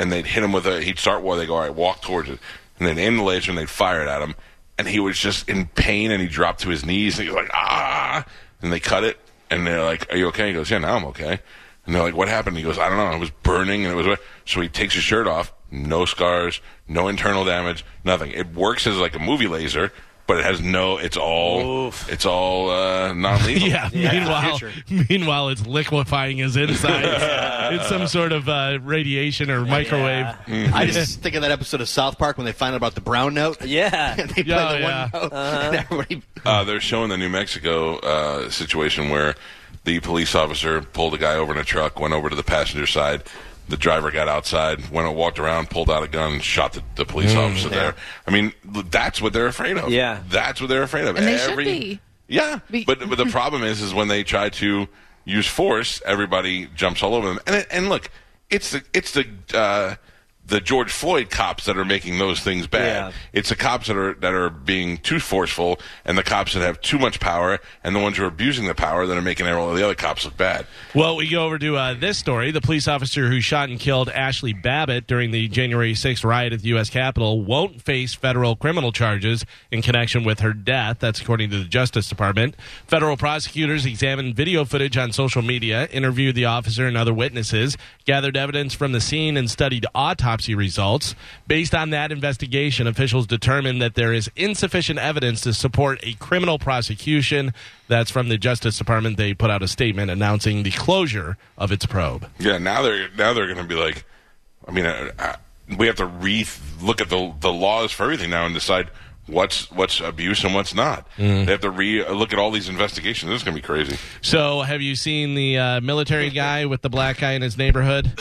Speaker 2: and they'd hit him with a. He'd start war. They go, all right, walk towards it, and they'd aim the laser and they'd fire it at him, and he was just in pain, and he dropped to his knees, and he was like, ah, and they cut it, and they're like, are you okay? He goes, yeah, now I'm okay. And they're like, what happened? He goes, I don't know. It was burning, and it was. So he takes his shirt off, no scars, no internal damage, nothing. It works as like a movie laser, but it has no. It's all. It's all uh, non-lethal.
Speaker 3: Yeah. meanwhile, meanwhile, it's liquefying his insides. it's some sort of uh, radiation or microwave.
Speaker 6: I just think of that episode of South Park when they find out about the brown note.
Speaker 5: Yeah.
Speaker 6: and they play
Speaker 3: Yeah,
Speaker 6: the
Speaker 3: yeah.
Speaker 6: one note, and everybody.
Speaker 2: Uh, they're showing the New Mexico uh, situation where the police officer pulled a guy over in a truck, went over to the passenger side. The driver got outside, went and walked around, pulled out a gun, and shot the, the police officer there. I mean, that's what they're afraid of.
Speaker 5: Yeah.
Speaker 2: that's what they're afraid of.
Speaker 4: And they should be.
Speaker 2: Yeah,
Speaker 4: Be-
Speaker 2: but but the problem is, is when they try to use force, everybody jumps all over them. And and look, it's the it's the uh, the George Floyd cops that are making those things bad.
Speaker 5: Yeah.
Speaker 2: It's the cops that are that are being too forceful, and the cops that have too much power, and the ones who are abusing the power that are making all the other cops look bad.
Speaker 3: Well, we go over to uh, this story. The police officer who shot and killed Ashli Babbitt during the January 6th riot at the U.S. Capitol won't face federal criminal charges in connection with her death. That's according to the Justice Department. Federal prosecutors examined video footage on social media, interviewed the officer and other witnesses, gathered evidence from the scene, and studied autopsy results. Based on that investigation, officials determined that there is insufficient evidence to support a criminal prosecution. That's from the Justice Department. They put out a statement announcing the closure of its probe.
Speaker 2: Yeah, now they're now they're going to be like, I mean, uh, uh, we have to re look at the the laws for everything now and decide what's what's abuse and what's not.
Speaker 3: Mm-hmm.
Speaker 2: They have to re uh, look at all these investigations. This is going to be crazy.
Speaker 3: So, have you seen the uh, military guy with the black guy in his neighborhood?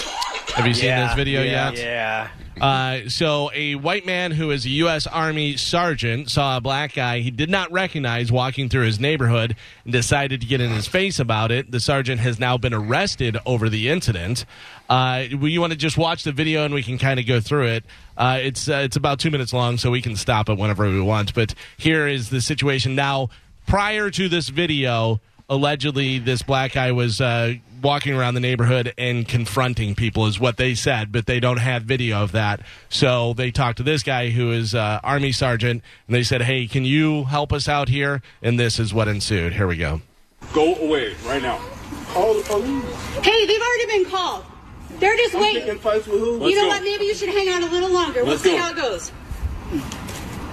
Speaker 3: Have you seen
Speaker 5: yeah,
Speaker 3: this video
Speaker 5: yeah,
Speaker 3: yet?
Speaker 5: Yeah.
Speaker 3: Uh, so, a white man who is a U.S. Army sergeant saw a black guy he did not recognize walking through his neighborhood and decided to get in his face about it. The sergeant has now been arrested over the incident. Uh, you want to just watch the video and we can kind of go through it. Uh, it's uh, it's about two minutes long, so we can stop it whenever we want. But here is the situation now. Prior to this video, allegedly this black guy was uh, walking around the neighborhood and confronting people is what they said but they don't have video of that so they talked to this guy who is uh, army sergeant and they said hey can you help us out here and this is what ensued here we go
Speaker 9: Go away right now.
Speaker 10: Call the police.
Speaker 11: Hey, they've already been called. They're just
Speaker 10: I'm
Speaker 11: waiting.
Speaker 10: picking fights with who?
Speaker 9: Let's
Speaker 11: you know
Speaker 9: go.
Speaker 11: what? Maybe you should hang out a little longer. We'll
Speaker 9: Let's
Speaker 11: see
Speaker 9: go.
Speaker 11: how it goes.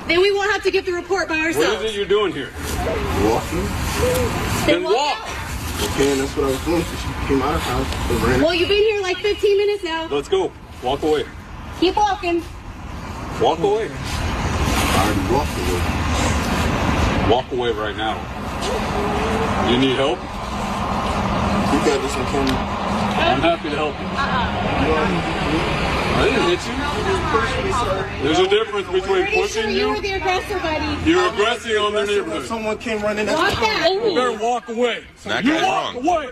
Speaker 11: Then we won't have to give the report by ourselves.
Speaker 9: is it you're doing here?
Speaker 10: Walking.
Speaker 9: Then walk.
Speaker 10: Okay, and that's what I was doing. So she came out of the house and ran.
Speaker 11: Well, you've been here like 15 minutes now.
Speaker 9: Let's go. Walk away.
Speaker 11: Keep walking.
Speaker 9: Walk away.
Speaker 10: I already walked away.
Speaker 9: Walk away right now. You need help?
Speaker 10: You got this on camera.
Speaker 9: I'm happy to help you. Uh-uh. I didn't hit you. There's a difference between
Speaker 11: Pretty sure
Speaker 9: pushing
Speaker 11: you were
Speaker 9: you.
Speaker 11: the aggressor, buddy.
Speaker 9: You're aggressing on their neighborhood.
Speaker 10: Someone came running
Speaker 11: Walk
Speaker 10: at
Speaker 11: back.
Speaker 9: You better walk away.
Speaker 2: That
Speaker 9: you walk
Speaker 2: wrong.
Speaker 9: away.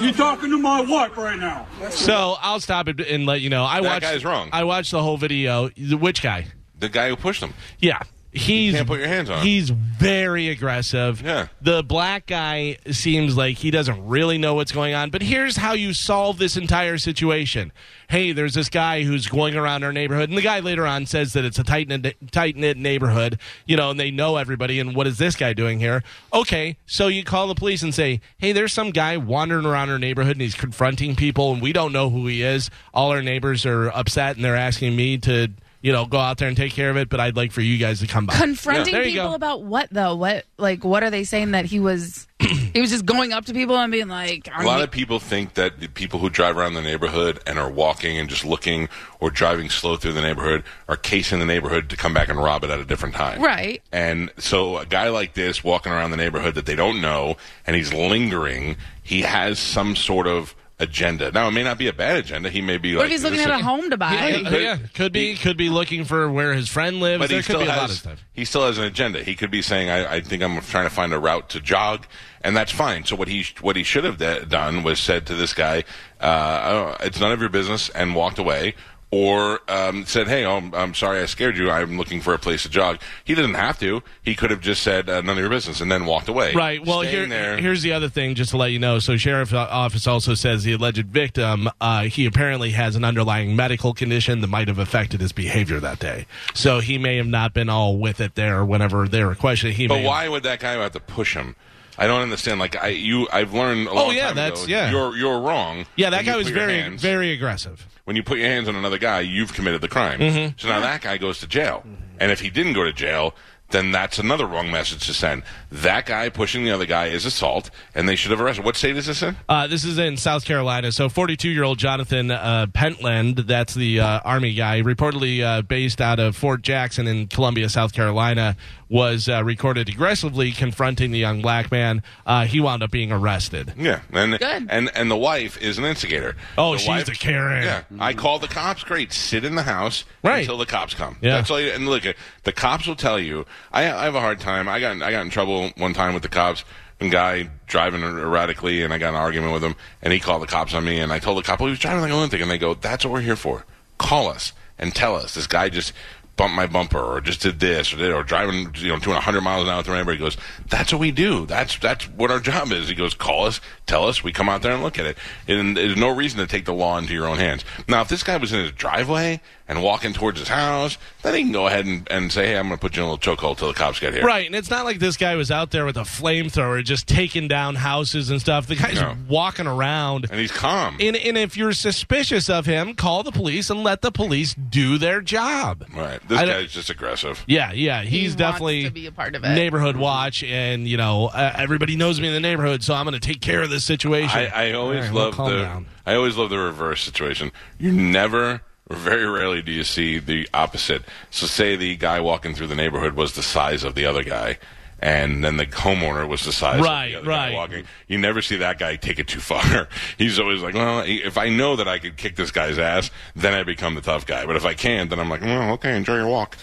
Speaker 9: You're talking to my wife right now?
Speaker 3: so i'll stop it and let you know i
Speaker 2: That
Speaker 3: watched
Speaker 2: guy's wrong.
Speaker 3: i watched the whole video The- which guy
Speaker 2: The guy who pushed him.
Speaker 3: Yeah. He's
Speaker 2: can't put your hands on.
Speaker 3: He's very aggressive.
Speaker 2: Yeah.
Speaker 3: The black guy seems like he doesn't really know what's going on. But here's how you solve this entire situation. Hey, there's this guy who's going around our neighborhood, and the guy later on says that it's a tight knit, tight knit neighborhood, you know, and they know everybody. And what is this guy doing here? Okay, so you call the police and say, hey, there's some guy wandering around our neighborhood, and he's confronting people, and we don't know who he is. All our neighbors are upset, and they're asking me to you know, go out there and take care of it, but I'd like for you guys to come by.
Speaker 4: Confronting
Speaker 3: There you
Speaker 4: people
Speaker 3: go.
Speaker 4: about what though? What like what are they saying that he was he was just going up to people and being like
Speaker 2: A lot of people think that the people who drive around the neighborhood and are walking and just looking or driving slow through the neighborhood are casing the neighborhood to come back and rob it at a different time.
Speaker 4: Right.
Speaker 2: And so a guy like this walking around the neighborhood that they don't know and he's lingering, he has some sort of agenda. Now it may not be a bad agenda. He may be
Speaker 4: What
Speaker 2: like
Speaker 4: if he's looking at a home to buy?
Speaker 3: Yeah, yeah, could be could be looking for where his friend lives.
Speaker 2: But
Speaker 3: there
Speaker 2: he
Speaker 3: could
Speaker 2: still
Speaker 3: be a lot of
Speaker 2: has
Speaker 3: stuff.
Speaker 2: he still has an agenda. He could be saying, I, "I think I'm trying to find a route to jog," and that's fine. So what he what he should have de- done was said to this guy, uh, oh, "It's none of your business," and walked away. Or um, said, "Hey, I'm, I'm sorry I scared you. I'm looking for a place to jog." He didn't have to. He could have just said, uh, "None of your business," and then walked away.
Speaker 3: Right. Well, here, here's the other thing, just to let you know. So, sheriff's office also says the alleged victim, uh, he apparently has an underlying medical condition that might have affected his behavior that day. So he may have not been all with it there whenever they were questioning. He
Speaker 2: But
Speaker 3: may have-
Speaker 2: why would that guy have to push him? I don't understand. Like I, you, I've learned a long
Speaker 3: Oh, yeah,
Speaker 2: time
Speaker 3: that's-
Speaker 2: ago.
Speaker 3: yeah.
Speaker 2: You're you're wrong.
Speaker 3: Yeah, that guy was very
Speaker 2: hands-
Speaker 3: very aggressive.
Speaker 2: when you put your hands on another guy, you've committed the crime.
Speaker 3: Mm-hmm.
Speaker 2: So now that guy goes to jail. And if he didn't go to jail, then that's another wrong message to send. That guy pushing the other guy is assault, and they should have arrested. What state is this in?
Speaker 3: Uh, this is in South Carolina. So, 42 year old Jonathan uh, Pentland, that's the uh, Army guy, reportedly uh, based out of Fort Jackson in Columbia, South Carolina, was uh, recorded aggressively confronting the young black man. Uh, he wound up being arrested.
Speaker 2: Yeah, and
Speaker 4: Good.
Speaker 2: and and the wife is an instigator.
Speaker 3: Oh,
Speaker 2: The
Speaker 3: she's
Speaker 2: wife-
Speaker 3: the Karen.
Speaker 2: Yeah, I call the cops. Great, sit in the house
Speaker 3: Right.
Speaker 2: until the cops come.
Speaker 3: Yeah.
Speaker 2: That's all. You, and look, the cops will tell you I, I have a hard time. I got I got in trouble one time with the cops. A guy driving erratically, and I got an argument with him, and he called the cops on me, and I told the cop, well, he was driving like a lunatic, and they go, that's what we're here for. Call us and tell us this guy just bumped my bumper or just did this or did or driving you know doing 100 miles an hour through neighborhood. He goes, that's what we do. That's that's what our job is. He goes, call us, tell us, we come out there and look at it. And there's no reason to take the law into your own hands. Now, if this guy was in his driveway and walking towards his house, then he can go ahead and, and say, hey, I'm going to put you in a little chokehold till the cops get here.
Speaker 3: Right, and it's not like this guy was out there with a flamethrower just taking down houses and stuff. The guy's
Speaker 2: No.
Speaker 3: walking around.
Speaker 2: And he's calm.
Speaker 3: And, and if you're suspicious of him, call the police and let the police do their job.
Speaker 2: Right. This
Speaker 3: I
Speaker 2: guy's just aggressive.
Speaker 3: Yeah, yeah, he's
Speaker 4: wants
Speaker 3: definitely
Speaker 4: to be a part of it.
Speaker 3: neighborhood watch, and you know uh, everybody knows me in the neighborhood, so I'm going to take care of this situation.
Speaker 2: I, I always
Speaker 3: All right, well,
Speaker 2: love
Speaker 3: calm
Speaker 2: the
Speaker 3: down.
Speaker 2: I always love the reverse situation. You never or very rarely do you see the opposite. So say the guy walking through the neighborhood was the size of the other guy and then the homeowner was the size
Speaker 3: Right,
Speaker 2: of the other
Speaker 3: right.
Speaker 2: guy walking. You never see that guy take it too far. He's always like, well, if I know that I could kick this guy's ass, then I become the tough guy. But if I can't, then I'm like, well, okay, enjoy your walk.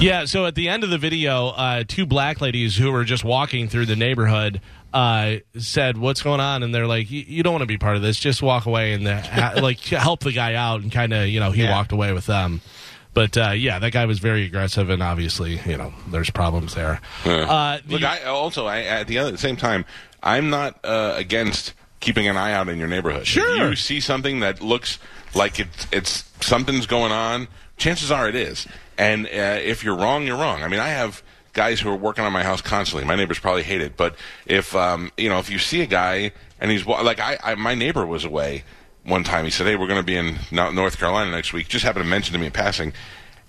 Speaker 3: Yeah, so at the end of the video, uh, two black ladies who were just walking through the neighborhood uh, said, "What's going on?" And they're like, "You don't want to be part of this. Just walk away and uh, ha- like help the guy out." And kind of, you know, he
Speaker 6: Yeah.
Speaker 3: walked away with them. But uh, yeah, that guy was very aggressive, and obviously, you know, there's problems there. Uh, the-
Speaker 2: Look, I also I at the other at the same time, I'm not uh, against keeping an eye out in your neighborhood.
Speaker 3: Sure.
Speaker 2: If you see something that looks like it's it's something's going on, chances are it is. And uh, if you're wrong, you're wrong. I mean, I have guys who are working on my house constantly. My neighbors probably hate it, but if um, you know, if you see a guy and he's like I, I my neighbor was away one time. He said, "Hey, we're going to be in North Carolina next week." Just happened to mention to me in passing,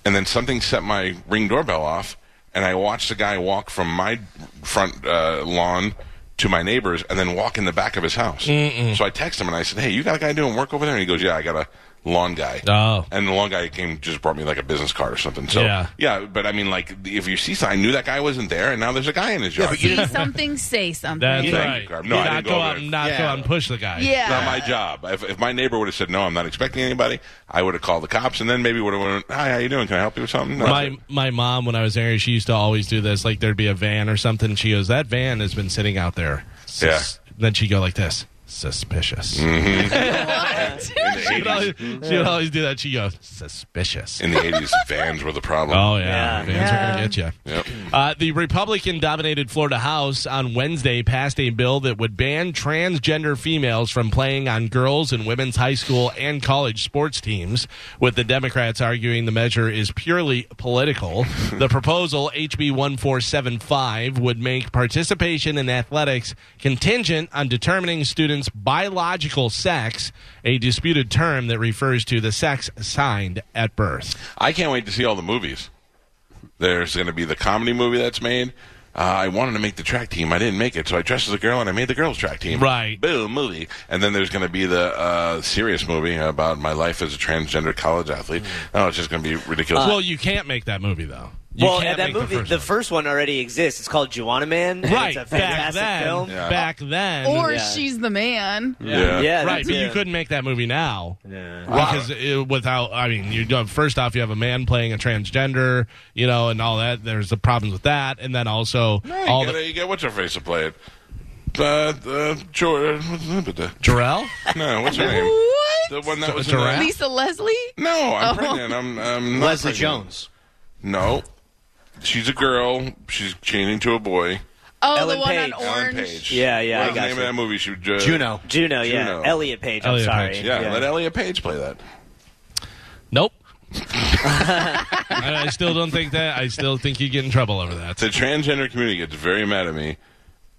Speaker 2: and then something set my ring doorbell off, and I watched the guy walk from my front uh, lawn to my neighbor's, and then walk in the back of his house. So I texted him and I said, "Hey, you got a guy doing work over there?" And he goes, "Yeah, I got a." Lawn guy.
Speaker 3: Oh.
Speaker 2: And the lawn guy came, just brought me like a business card or something. So,
Speaker 3: Yeah.
Speaker 2: yeah, but I mean, like, if you see something, I knew that guy wasn't there, and now there's a guy in his yard.
Speaker 4: See something, say something.
Speaker 3: that's
Speaker 2: Thank you,
Speaker 3: right.
Speaker 2: Carb. No, I
Speaker 3: not
Speaker 2: didn't go
Speaker 3: go out and not go out and push the guy.
Speaker 4: yeah.
Speaker 2: It's not my job. If, if my neighbor would have said no, I'm not expecting anybody, I would have called the cops, and then maybe would have went, "Hi, how you doing? Can I help you with something?" No.
Speaker 3: My my mom, when I was there, she used to always do this. Like there'd be a van or something. She goes, "That van has been sitting out there." Sus- Then she'd go like this, suspicious. Mm-hmm.
Speaker 2: in
Speaker 3: She'd always, she'd always do that. She goes, suspicious.
Speaker 2: in the 80s, vans were the problem.
Speaker 3: Oh yeah,
Speaker 5: Yeah.
Speaker 3: vans are gonna get you.
Speaker 2: Yep.
Speaker 3: Uh, the Republican-dominated Florida House on Wednesday passed a bill that would ban transgender females from playing on girls' and women's high school and college sports teams. With the Democrats arguing the measure is purely political, the proposal HB 1475 would make participation in athletics contingent on determining students' biological sex, a disputed term that refers to the sex assigned at birth.
Speaker 2: I can't wait to see all the movies. There's going to be the comedy movie that's made. Uh, I wanted to make the track team. I didn't make it, so I dressed as a girl and I made the girls' track team.
Speaker 3: Right.
Speaker 2: Boom, movie. And then there's going to be the uh, serious movie about my life as a transgender college athlete. Oh, it's just going to be ridiculous.
Speaker 3: well, you can't make that movie though. You
Speaker 5: well,
Speaker 3: can't
Speaker 5: that
Speaker 3: make the
Speaker 5: movie,
Speaker 3: first
Speaker 5: the first one already exists. It's called Juwanna Mann. and
Speaker 3: right
Speaker 5: It's a
Speaker 3: back
Speaker 5: fantastic
Speaker 3: then.
Speaker 5: film.
Speaker 2: Yeah.
Speaker 3: Back then,
Speaker 4: Or
Speaker 5: Yeah.
Speaker 4: she's the man.
Speaker 2: yeah.
Speaker 5: Yeah,
Speaker 3: right,
Speaker 5: that's
Speaker 3: but you couldn't make that movie now
Speaker 5: Yeah.
Speaker 3: because it, without. I mean, you do- first off, you have a man playing a transgender, you know, and all that. There's the problems with that, and then also
Speaker 2: No, you,
Speaker 3: all
Speaker 2: get,
Speaker 3: the
Speaker 2: you get what's her face to play it. Uh, uh, George,
Speaker 3: Jarrell.
Speaker 2: no, what's her name?
Speaker 4: What?
Speaker 2: The one that was in
Speaker 4: Lisa Leslie?
Speaker 2: No, I'm
Speaker 4: Oh.
Speaker 2: pregnant. I'm, I'm not
Speaker 6: Leslie
Speaker 2: pregnant.
Speaker 6: Jones.
Speaker 2: No, she's a girl. She's changing to a boy.
Speaker 4: Oh,
Speaker 5: Ellen
Speaker 4: the one
Speaker 5: Page.
Speaker 4: on
Speaker 2: Ellen
Speaker 4: Orange.
Speaker 2: Page.
Speaker 5: Yeah, yeah,
Speaker 2: What's
Speaker 5: I
Speaker 2: the
Speaker 5: got
Speaker 2: name
Speaker 5: you.
Speaker 2: of that movie? She uh,
Speaker 6: Juno.
Speaker 5: Juno, yeah.
Speaker 2: Juno.
Speaker 5: Elliot Page.
Speaker 3: Elliot
Speaker 5: I'm sorry.
Speaker 3: Page.
Speaker 2: Yeah, let Elliot Page play that.
Speaker 3: Nope. I, I still don't think that. I still think you get in trouble over that.
Speaker 2: The transgender community gets very mad at me.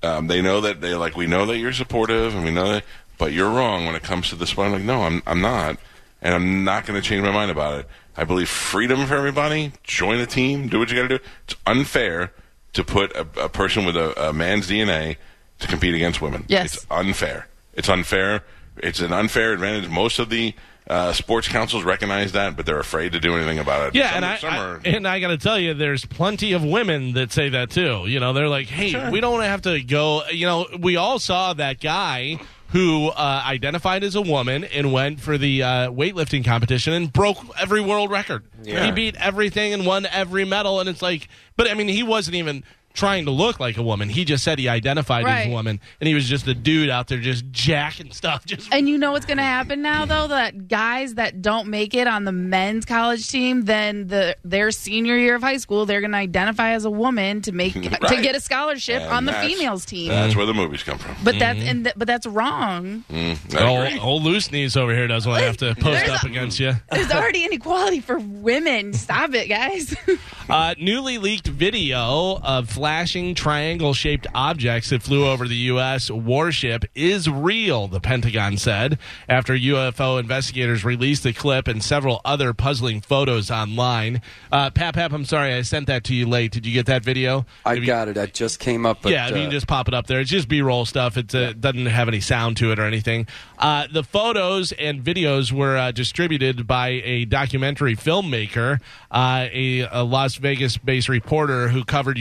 Speaker 2: Um, they know that they like we know that you're supportive and we know that, but you're wrong when it comes to this one. I'm like, no, I'm I'm not, and I'm not going to change my mind about it. I believe freedom for everybody. Join a team. Do what you got to do. It's unfair to put a, a person with a, a man's DNA to compete against women.
Speaker 4: Yes.
Speaker 2: it's unfair. It's unfair. It's an unfair advantage. Most of the uh, sports councils recognize that, but they're afraid to do anything about it.
Speaker 3: Yeah,
Speaker 2: Some-
Speaker 3: and I,
Speaker 2: some
Speaker 3: I- and I got to tell you, there's plenty of women that say that too. You know, they're like, "Hey, we don't have to go." You know, we all saw that guy who uh, identified as a woman and went for the uh, weightlifting competition and broke every world record.
Speaker 2: Yeah.
Speaker 3: He beat everything and won every medal. And it's like, but I mean, he wasn't even trying to look like a woman. He just said he identified as a woman, and he was just a dude out there just jacking stuff. Just
Speaker 4: And you know what's going to happen now, though, that guys that don't make it on the men's college team, then the their senior year of high school, they're going to identify as a woman to make to get a scholarship
Speaker 2: And
Speaker 4: on the females team.
Speaker 2: That's where the movies come from.
Speaker 4: but that's and th- but that's wrong.
Speaker 2: Mm,
Speaker 3: old, old loose knees over here doesn't want to have to post up
Speaker 4: a-
Speaker 3: against you.
Speaker 4: There's already inequality for women. Stop it, guys.
Speaker 3: Uh, newly leaked video of flashing triangle shaped objects that flew over the U.S. warship is real, the Pentagon said, after UFO investigators released the clip and several other puzzling photos online. Uh, Pap Pap, I'm sorry, I sent that to you late. Did you get that video?
Speaker 7: I got it. I just came up. But,
Speaker 3: yeah, if you can
Speaker 7: uh,
Speaker 3: just pop it up there. It's just B-roll stuff. It uh, doesn't have any sound to it or anything. Uh, the photos and videos were uh, distributed by a documentary filmmaker, uh, a, a Las Vegas-based reporter who covered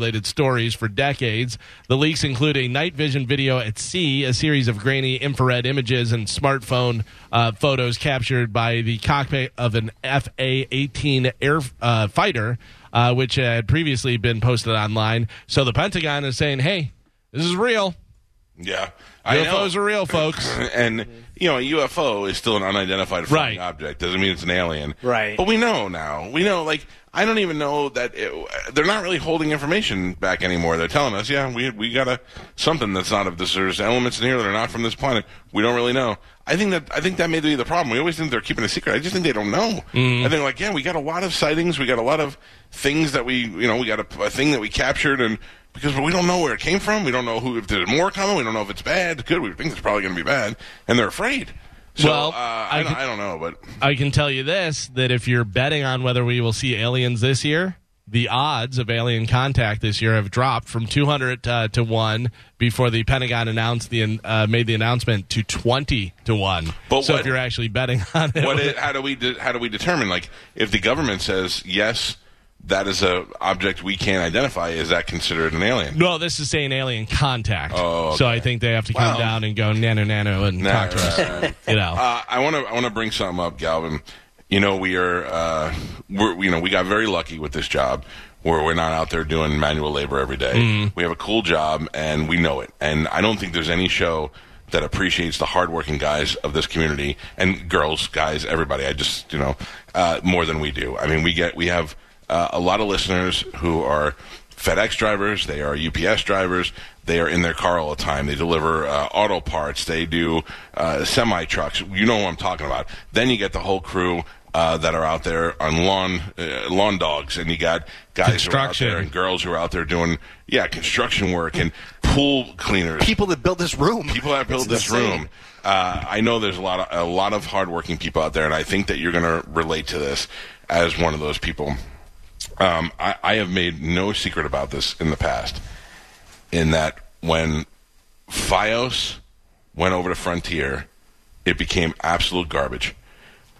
Speaker 3: UFO-related stories for decades. The leaks include a night vision video at sea, a series of grainy infrared images and smartphone uh, photos captured by the cockpit of an FA-18 air uh, fighter uh, which had previously been posted online. So the Pentagon is saying, hey, this is real.
Speaker 2: Yeah. I know.
Speaker 3: UFOs are real, folks.
Speaker 2: And you know, a UFO is still an unidentified flying
Speaker 3: Right.
Speaker 2: object. Doesn't mean it's an alien.
Speaker 5: Right.
Speaker 2: But we know now. We know. Like I don't even know that it, they're not really holding information back anymore. They're telling us, yeah, we we got a something that's not of this. There's elements in here that are not from this planet. We don't really know. I think that I think that may be the problem. We always think they're keeping a secret. I just think they don't know. Mm. I think like yeah, we got a lot of sightings. We got a lot of things that we you know we got a, a thing that we captured and. Because we don't know where it came from, we don't know who if there's more coming. We don't know if it's bad, good. We think it's probably going to be bad, and they're afraid. So
Speaker 3: Well,
Speaker 2: uh, I,
Speaker 3: I
Speaker 2: don't, I don't know, but
Speaker 3: I can tell you this that if you're betting on whether we will see aliens this year, the odds of alien contact this year have dropped from 200 uh, to 1 before the Pentagon announced the uh, made the announcement to 20 to 1.
Speaker 2: But
Speaker 3: so
Speaker 2: what-
Speaker 3: if you're actually betting on it,
Speaker 2: what it, how do we de- how do we determine like if the government says yes, that is a object we can't identify? Is that considered an alien?
Speaker 3: no, this is saying alien contact.
Speaker 2: Oh,
Speaker 3: So. I think they have to come down and go nano nano and
Speaker 2: Nah,
Speaker 3: talk to us.
Speaker 2: right.
Speaker 3: You know.
Speaker 2: Uh, I want to I want to bring something up, Galvin. You know we are uh, we're you know we got very lucky with this job where we're not out there doing manual labor every day.
Speaker 3: Mm-hmm.
Speaker 2: We have a cool job and we know it. And I don't think there's any show that appreciates the hardworking guys of this community and girls, guys, everybody. I just you know uh, more than we do. I mean we get we have uh, a lot of listeners who are FedEx drivers, they are UPS drivers, they are in their car all the time. They deliver uh, auto parts, they do uh, semi trucks. You know what I'm talking about. Then you get the whole crew. Uh, that are out there on lawn uh, lawn dogs, and you got guys who are out there and girls who are out there doing yeah construction work and pool cleaners.
Speaker 6: People that built this room.
Speaker 2: People that build
Speaker 6: It's
Speaker 2: this
Speaker 6: insane.
Speaker 2: room. Uh, I know there's a lot of a lot of hardworking people out there, and I think that you're going to relate to this as one of those people. Um, I, I have made no secret about this in the past. In that, when FiOS went over to Frontier, it became absolute garbage.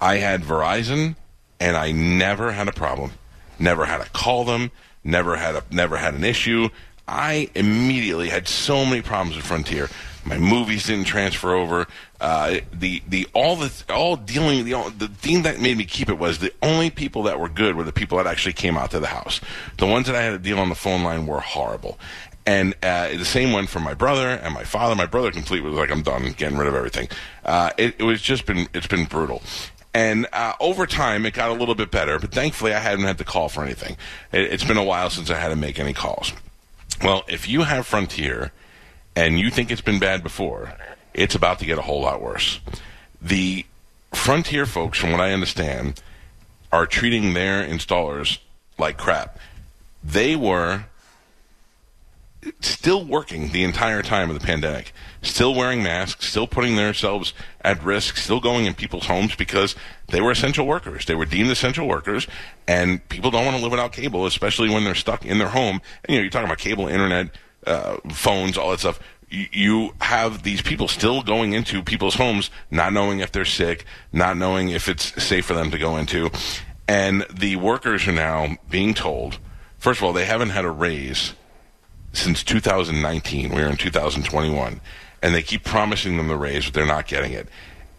Speaker 2: I had Verizon, and I never had a problem. Never had to call them. Never had a never had an issue. I immediately had so many problems with Frontier. My movies didn't transfer over. Uh, the the all the all dealing the all, the thing that made me keep it was the only people that were good were the people that actually came out to the house. The ones that I had to deal on the phone line were horrible. And uh, the same went for my brother and my father. My brother completely was like, "I'm done getting rid of everything." Uh, it, it was just been it's been brutal. And uh, over time, it got a little bit better, but thankfully, I hadn't had to call for anything. It, it's been a while since I had to make any calls. Well, if you have Frontier and you think it's been bad before, it's about to get a whole lot worse. The Frontier folks, from what I understand, are treating their installers like crap. They were still working the entire time of the pandemic, still wearing masks, still putting themselves at risk, still going in people's homes because they were essential workers. They were deemed essential workers, and people don't want to live without cable, especially when they're stuck in their home. And you know, you're talking about cable, internet, uh, phones, all that stuff. You, have these people still going into people's homes, not knowing if they're sick, not knowing if it's safe for them to go into, and the workers are now being told. First of all, they haven't had a raise since 2019. We're in 2021, and they keep promising them the raise, but they're not getting it.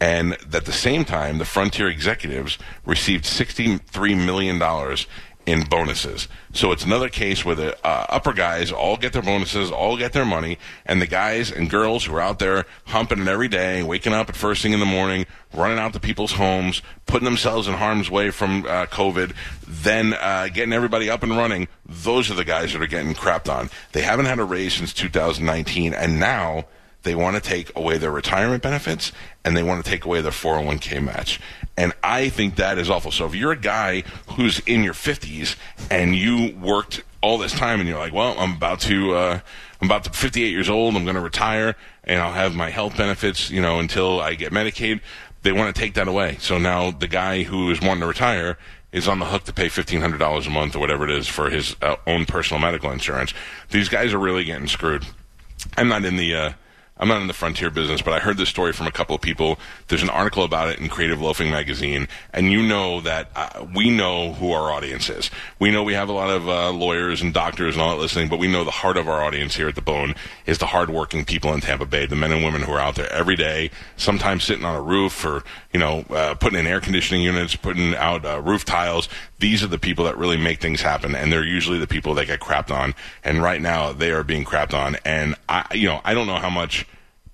Speaker 2: And at the same time, the Frontier executives received 63 million dollars in bonuses. So it's another case where the uh, upper guys all get their bonuses, all get their money, and the guys and girls who are out there humping it every day, waking up at first thing in the morning, running out to people's homes, putting themselves in harm's way from uh, COVID, then uh, getting everybody up and running, those are the guys that are getting crapped on. They haven't had a raise since 2019, and now they want to take away their retirement benefits and they want to take away their 401k match. And I think that is awful. So if you're a guy who's in your 50s and you worked all this time and you're like, well, I'm about to, uh, I'm about to 58 years old, I'm going to retire and I'll have my health benefits, you know, until I get Medicaid. They want to take that away. So now the guy who is wanting to retire is on the hook to pay $1,500 a month or whatever it is for his uh, own personal medical insurance. These guys are really getting screwed. I'm not in the, uh, I'm not in the frontier business, but I heard this story from a couple of people. There's an article about it in Creative Loafing magazine, and you know that uh, we know who our audience is. We know we have a lot of uh, lawyers and doctors and all that listening, but we know the heart of our audience here at the Bone is the hardworking people in Tampa Bay, the men and women who are out there every day, sometimes sitting on a roof or you know uh, putting in air conditioning units, putting out uh, roof tiles. These are the people that really make things happen, and they're usually the people that get crapped on. And right now, they are being crapped on. And I, you know, I don't know how much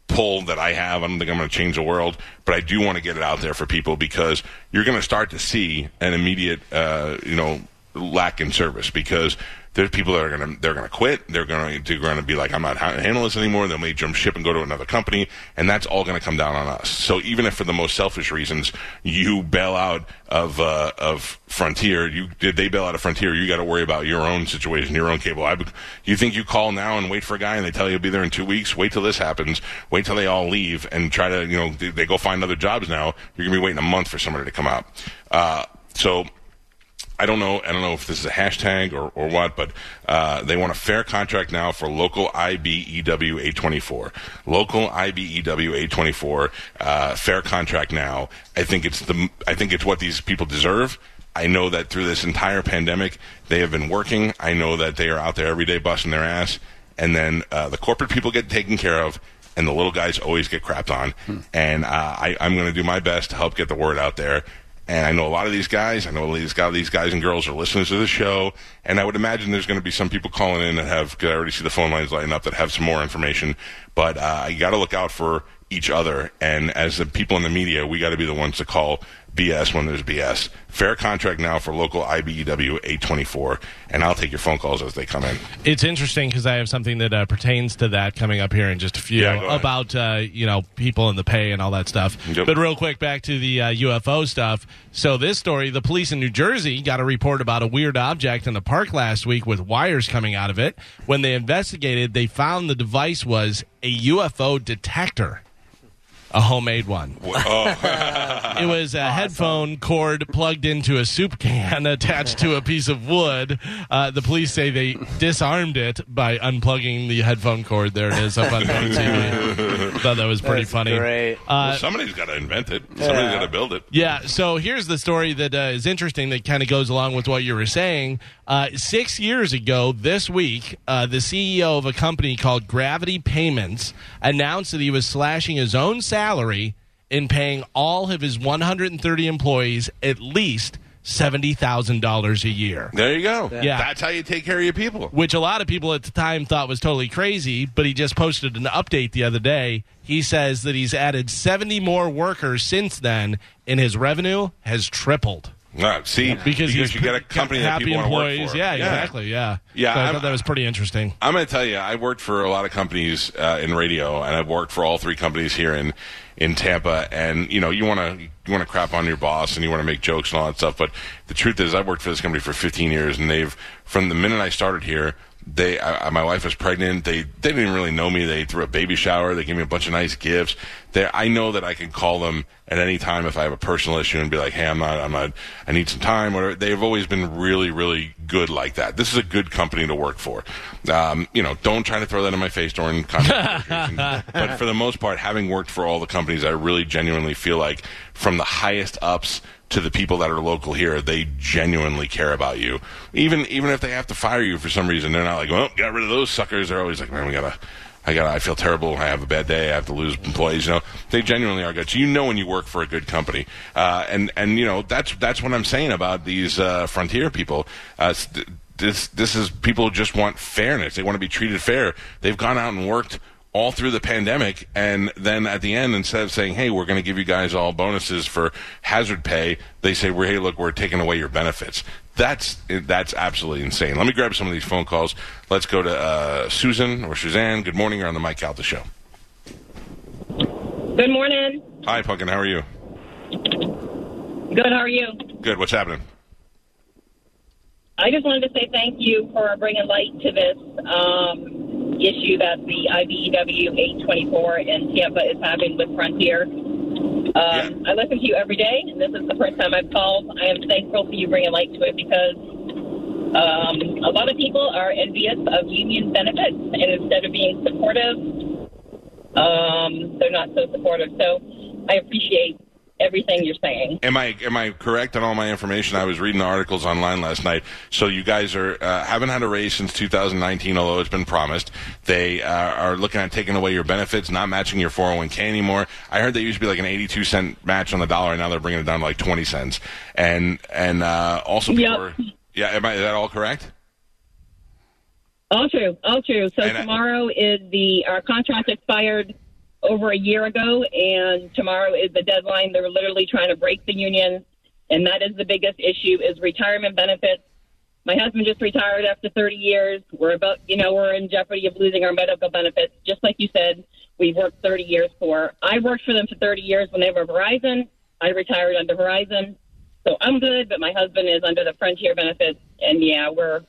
Speaker 2: pull that I have. I don't think I'm going to change the world, but I do want to get it out there for people because you're going to start to see an immediate, uh, you know, lack in service because there's people that are going to they're going to quit. They're going to going to be like, I'm not handling this anymore. They may jump ship and go to another company, and that's all going to come down on us. So even if for the most selfish reasons you bail out of uh, of Frontier, you did they bail out of Frontier, you got to worry about your own situation, your own cable. I, you think you call now and wait for a guy, and they tell you he'll be there in two weeks? Wait till this happens. Wait till they all leave and try to you know they go find other jobs. Now you're going to be waiting a month for somebody to come out. Uh, so I don't know. I don't know if this is a hashtag or, or what, but uh, they want a fair contract now for local IBEW 824. Local IBEW 824. Uh, fair contract now. I think it's the. I think it's what these people deserve. I know that through this entire pandemic, they have been working. I know that they are out there every day busting their ass, and then uh, the corporate people get taken care of and the little guys always get crapped on. Hmm. And uh, I, I'm going to do my best to help get the word out there. And I know a lot of these guys. I know these guys, these guys and girls are listening to the show. And I would imagine there's going to be some people calling in that have. Cause I already see the phone lines lighting up that have some more information. But uh, you got to look out for each other. And as the people in the media, we got to be the ones to call BS when there's BS. Fair contract now for local IBEW 824, and I'll take your phone calls as they come in.
Speaker 3: It's interesting because I have something that uh, pertains to that coming up here in just a few
Speaker 2: Yeah,
Speaker 3: about uh, you know people and the pay and all that stuff.
Speaker 2: Yep.
Speaker 3: But real quick, back to the uh, UFO stuff. So this story, the police in New Jersey got a report about a weird object in the park last week with wires coming out of it. When they investigated, they found the device was a UFO detector. A homemade one. it was a headphone cord plugged into a soup can attached to a piece of wood. Uh, the police say they disarmed it by unplugging the headphone cord. There it is up on the TV. Thought that was pretty
Speaker 5: That's
Speaker 3: funny.
Speaker 5: great.
Speaker 3: Uh,
Speaker 2: well, somebody's got to invent it. Somebody's got to build it.
Speaker 3: yeah, so here's the story that uh, is interesting that kind of goes along with what you were saying. Uh, six years ago, this week, uh, the CEO of a company called Gravity Payments announced that he was slashing his own salary in paying all of his 130 employees at least $70,000 a year.
Speaker 2: There you go.
Speaker 3: Yeah.
Speaker 2: That's how you take care of your people.
Speaker 3: Which a lot of people at the time thought was totally crazy, but he just posted an update the other day. He says that he's added 70 more workers since then, and his revenue has tripled.
Speaker 2: Uh, see,
Speaker 3: Because, he's
Speaker 2: you get a company that people want to work for.
Speaker 3: Yeah, exactly. Yeah.
Speaker 2: Yeah,
Speaker 3: So I thought that was pretty interesting.
Speaker 2: I'm going to tell you, I worked for a lot of companies uh, in radio, and I've worked for all three companies here in in Tampa. And you know, you want to you want to crap on your boss, and you want to make jokes and all that stuff. But the truth is, I've worked for this company for 15 years, and they've from the minute I started here. They, I, my wife was pregnant. They, they didn't even really know me. They threw a baby shower. They gave me a bunch of nice gifts. They, I know that I can call them at any time if I have a personal issue and be like, "Hey, I'm not, I'm not, I need some time." Whatever. They've always been really, really good like that. This is a good company to work for. Um, you know, don't try to throw that in my face during contact. But for the most part, having worked for all the companies, I really genuinely feel like from the highest ups to the people that are local here. They genuinely care about you. Even even if they have to fire you for some reason, they're not like, well, got rid of those suckers. They're always like, man, we gotta. I got. I feel terrible. I have a bad day. I have to lose employees. You know, they genuinely are good. So you know when you work for a good company, uh, and and you know that's that's what I'm saying about these uh, frontier people. Uh, this this is people who just want fairness. They want to be treated fair. They've gone out and worked all through the pandemic, and then at the end, instead of saying, "Hey, we're going to give you guys all bonuses for hazard pay," they say, "We're hey, look, we're taking away your benefits." That's that's absolutely insane. Let me grab some of these phone calls. Let's go to uh, Susan or Suzanne. Good morning. You're on the Mike Calta show.
Speaker 12: Good morning.
Speaker 2: Hi, Pumpkin. How are you?
Speaker 12: Good. How are you?
Speaker 2: Good. What's happening?
Speaker 12: I just wanted to say thank you for bringing light to this um, issue that the IBEW 824 in Tampa is having with Frontier. Um, I listen to you every day, and this is the first time I've called. I am thankful for you bringing light to it because um, a lot of people are envious of union benefits, and instead of being supportive, um, they're not so supportive. So I appreciate everything you're saying.
Speaker 2: Am I am I correct on all my information? I was reading the articles online last night. So you guys are uh, haven't had a raise since 2019, although it's been promised. They uh, are looking at taking away your benefits, not matching your 401k anymore. I heard they used to be like an 82 cent match on the dollar, and now they're bringing it down to like 20 cents. And and uh, also people
Speaker 12: Yep.
Speaker 2: are, yeah, am I is that all correct?
Speaker 12: All true, all true. So tomorrow is the our contract expired over a year ago, and tomorrow is the deadline. They're literally trying to break the union, and that is the biggest issue: is retirement benefits. My husband just retired after 30 years. We're about, you know, we're in jeopardy of losing our medical benefits. Just like you said, we worked 30 years for. I worked for them for 30 years when they were Verizon. I retired under Verizon, so I'm good. But my husband is under the Frontier benefits, and yeah, we're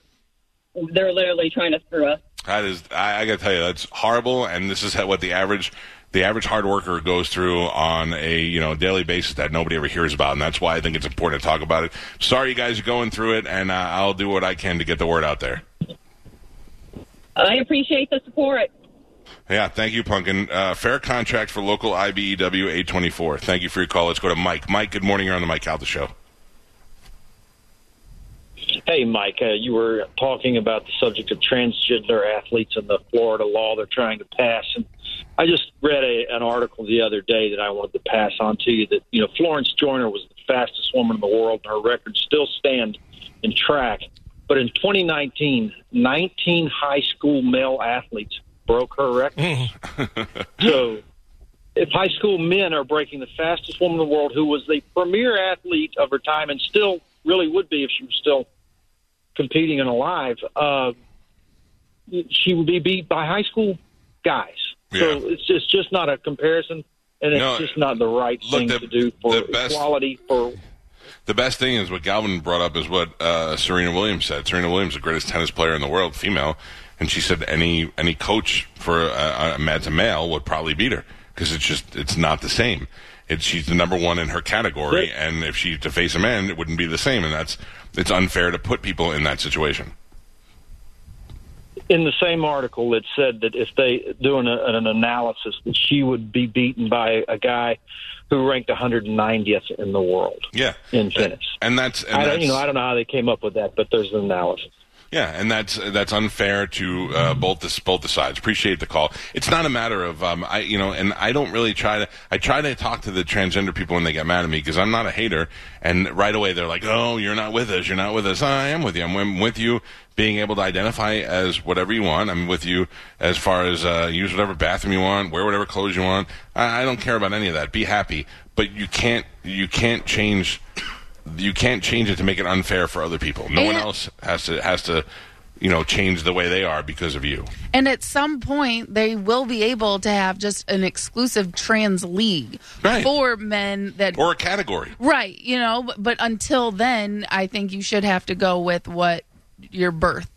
Speaker 12: they're literally trying to screw us.
Speaker 2: That is, I, I got to tell you, that's horrible. And this is how, what the average, the average hard worker goes through on a you know daily basis that nobody ever hears about, and that's why I think it's important to talk about it. Sorry, you guys are going through it, and uh, I'll do what I can to get the word out there.
Speaker 12: I appreciate the support.
Speaker 2: Yeah, thank you, Punkin. Uh, fair contract for local IBEW 824. Thank you for your call. Let's go to Mike. Mike, good morning. You're on the Mike Calta show.
Speaker 13: Hey, Mike, uh, you were talking about the subject of transgender athletes and the Florida law they're trying to pass. And I just read a, an article the other day that I wanted to pass on to you that, you know, Florence Joyner was the fastest woman in the world, and her records still stand in track. But in 2019, 19 high school male athletes broke her record. so if high school men are breaking the fastest woman in the world, who was the premier athlete of her time and still really would be if she was still competing and alive, uh, she would be beat by high school guys. So it's just just not a comparison, and it's
Speaker 2: No,
Speaker 13: just not the right
Speaker 2: look,
Speaker 13: thing
Speaker 2: the-
Speaker 13: to do for
Speaker 2: the best-
Speaker 13: equality for
Speaker 2: The best thing is what Galvin brought up is what uh, Serena Williams said. Serena Williams, the greatest tennis player in the world, female, and she said any any coach for a, a, as a male would probably beat her because it's just it's not the same. It's she's the number one in her category, and if she to face a man, it wouldn't be the same, and that's it's unfair to put people in that situation.
Speaker 13: In the same article it said that if they doing a, an analysis that she would be beaten by a guy who ranked 190th in the world
Speaker 2: Yeah,
Speaker 13: in tennis.
Speaker 2: and that's and
Speaker 13: I don't,
Speaker 2: that's,
Speaker 13: you know I don't know how they came up with that, but there's an analysis.
Speaker 2: Yeah, and that's that's unfair to uh, both the both the sides. Appreciate the call. It's not a matter of um, I you know, and I don't really try to. I try to talk to the transgender people when they get mad at me because I'm not a hater. And right away they're like, "Oh, you're not with us. You're not with us." I am with you. I'm with you. Being able to identify as whatever you want. I'm with you as far as uh, use whatever bathroom you want, wear whatever clothes you want. I, I don't care about any of that. Be happy, but you can't you can't change you can't change it to make it unfair for other people. No one else has to has to you know change the way they are because of you.
Speaker 4: And at some point, they will be able to have just an exclusive trans league for men that.
Speaker 2: Or a category.
Speaker 4: Right, you know, but, but until then, I think you should have to go with what your birth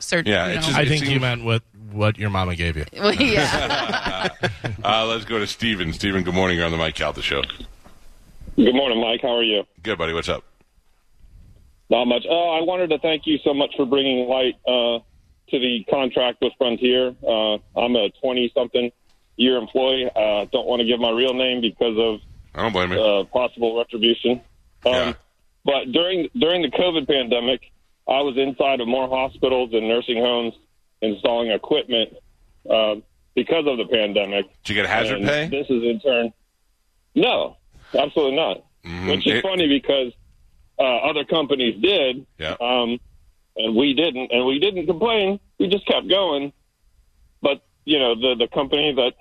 Speaker 4: cert.
Speaker 2: Yeah,
Speaker 4: you know.
Speaker 2: just-
Speaker 3: I
Speaker 2: it
Speaker 3: think you meant what what your mama gave you.
Speaker 4: Well, yeah.
Speaker 2: uh, let's go to Steven. Steven, good morning. You're on the Mike Calta show.
Speaker 14: Good morning, Mike. How are you?
Speaker 2: Good, buddy. What's up?
Speaker 14: Not much. Oh, I wanted to thank you so much for bringing light uh, to the contract with Frontier. Uh, I'm a 20 something year employee. Uh, don't want to give my real name because of
Speaker 2: I don't blame you.
Speaker 14: Uh, possible retribution. Um, But during during the COVID pandemic, I was inside of more hospitals and nursing homes installing equipment uh, because of the pandemic.
Speaker 2: Did you get hazard
Speaker 14: And
Speaker 2: pay?
Speaker 14: This is in turn. No, absolutely not.
Speaker 2: Mhm.
Speaker 14: Which is
Speaker 2: It-
Speaker 14: funny because uh, other companies did,
Speaker 2: Yeah.
Speaker 14: um, and we didn't, and we didn't complain. We just kept going. But you know, the the company that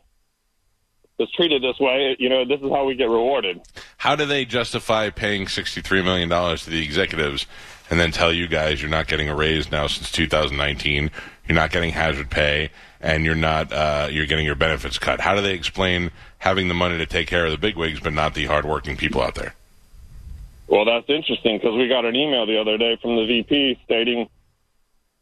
Speaker 14: is treated this way, you know, this is how we get rewarded.
Speaker 2: How do they justify paying $63 million to the executives and then tell you guys you're not getting a raise now since 2019, you're not getting hazard pay, and you're not uh, you're getting your benefits cut? How do they explain having the money to take care of the bigwigs but not the hardworking people out there?
Speaker 14: Well, that's interesting because we got an email the other day from the VP stating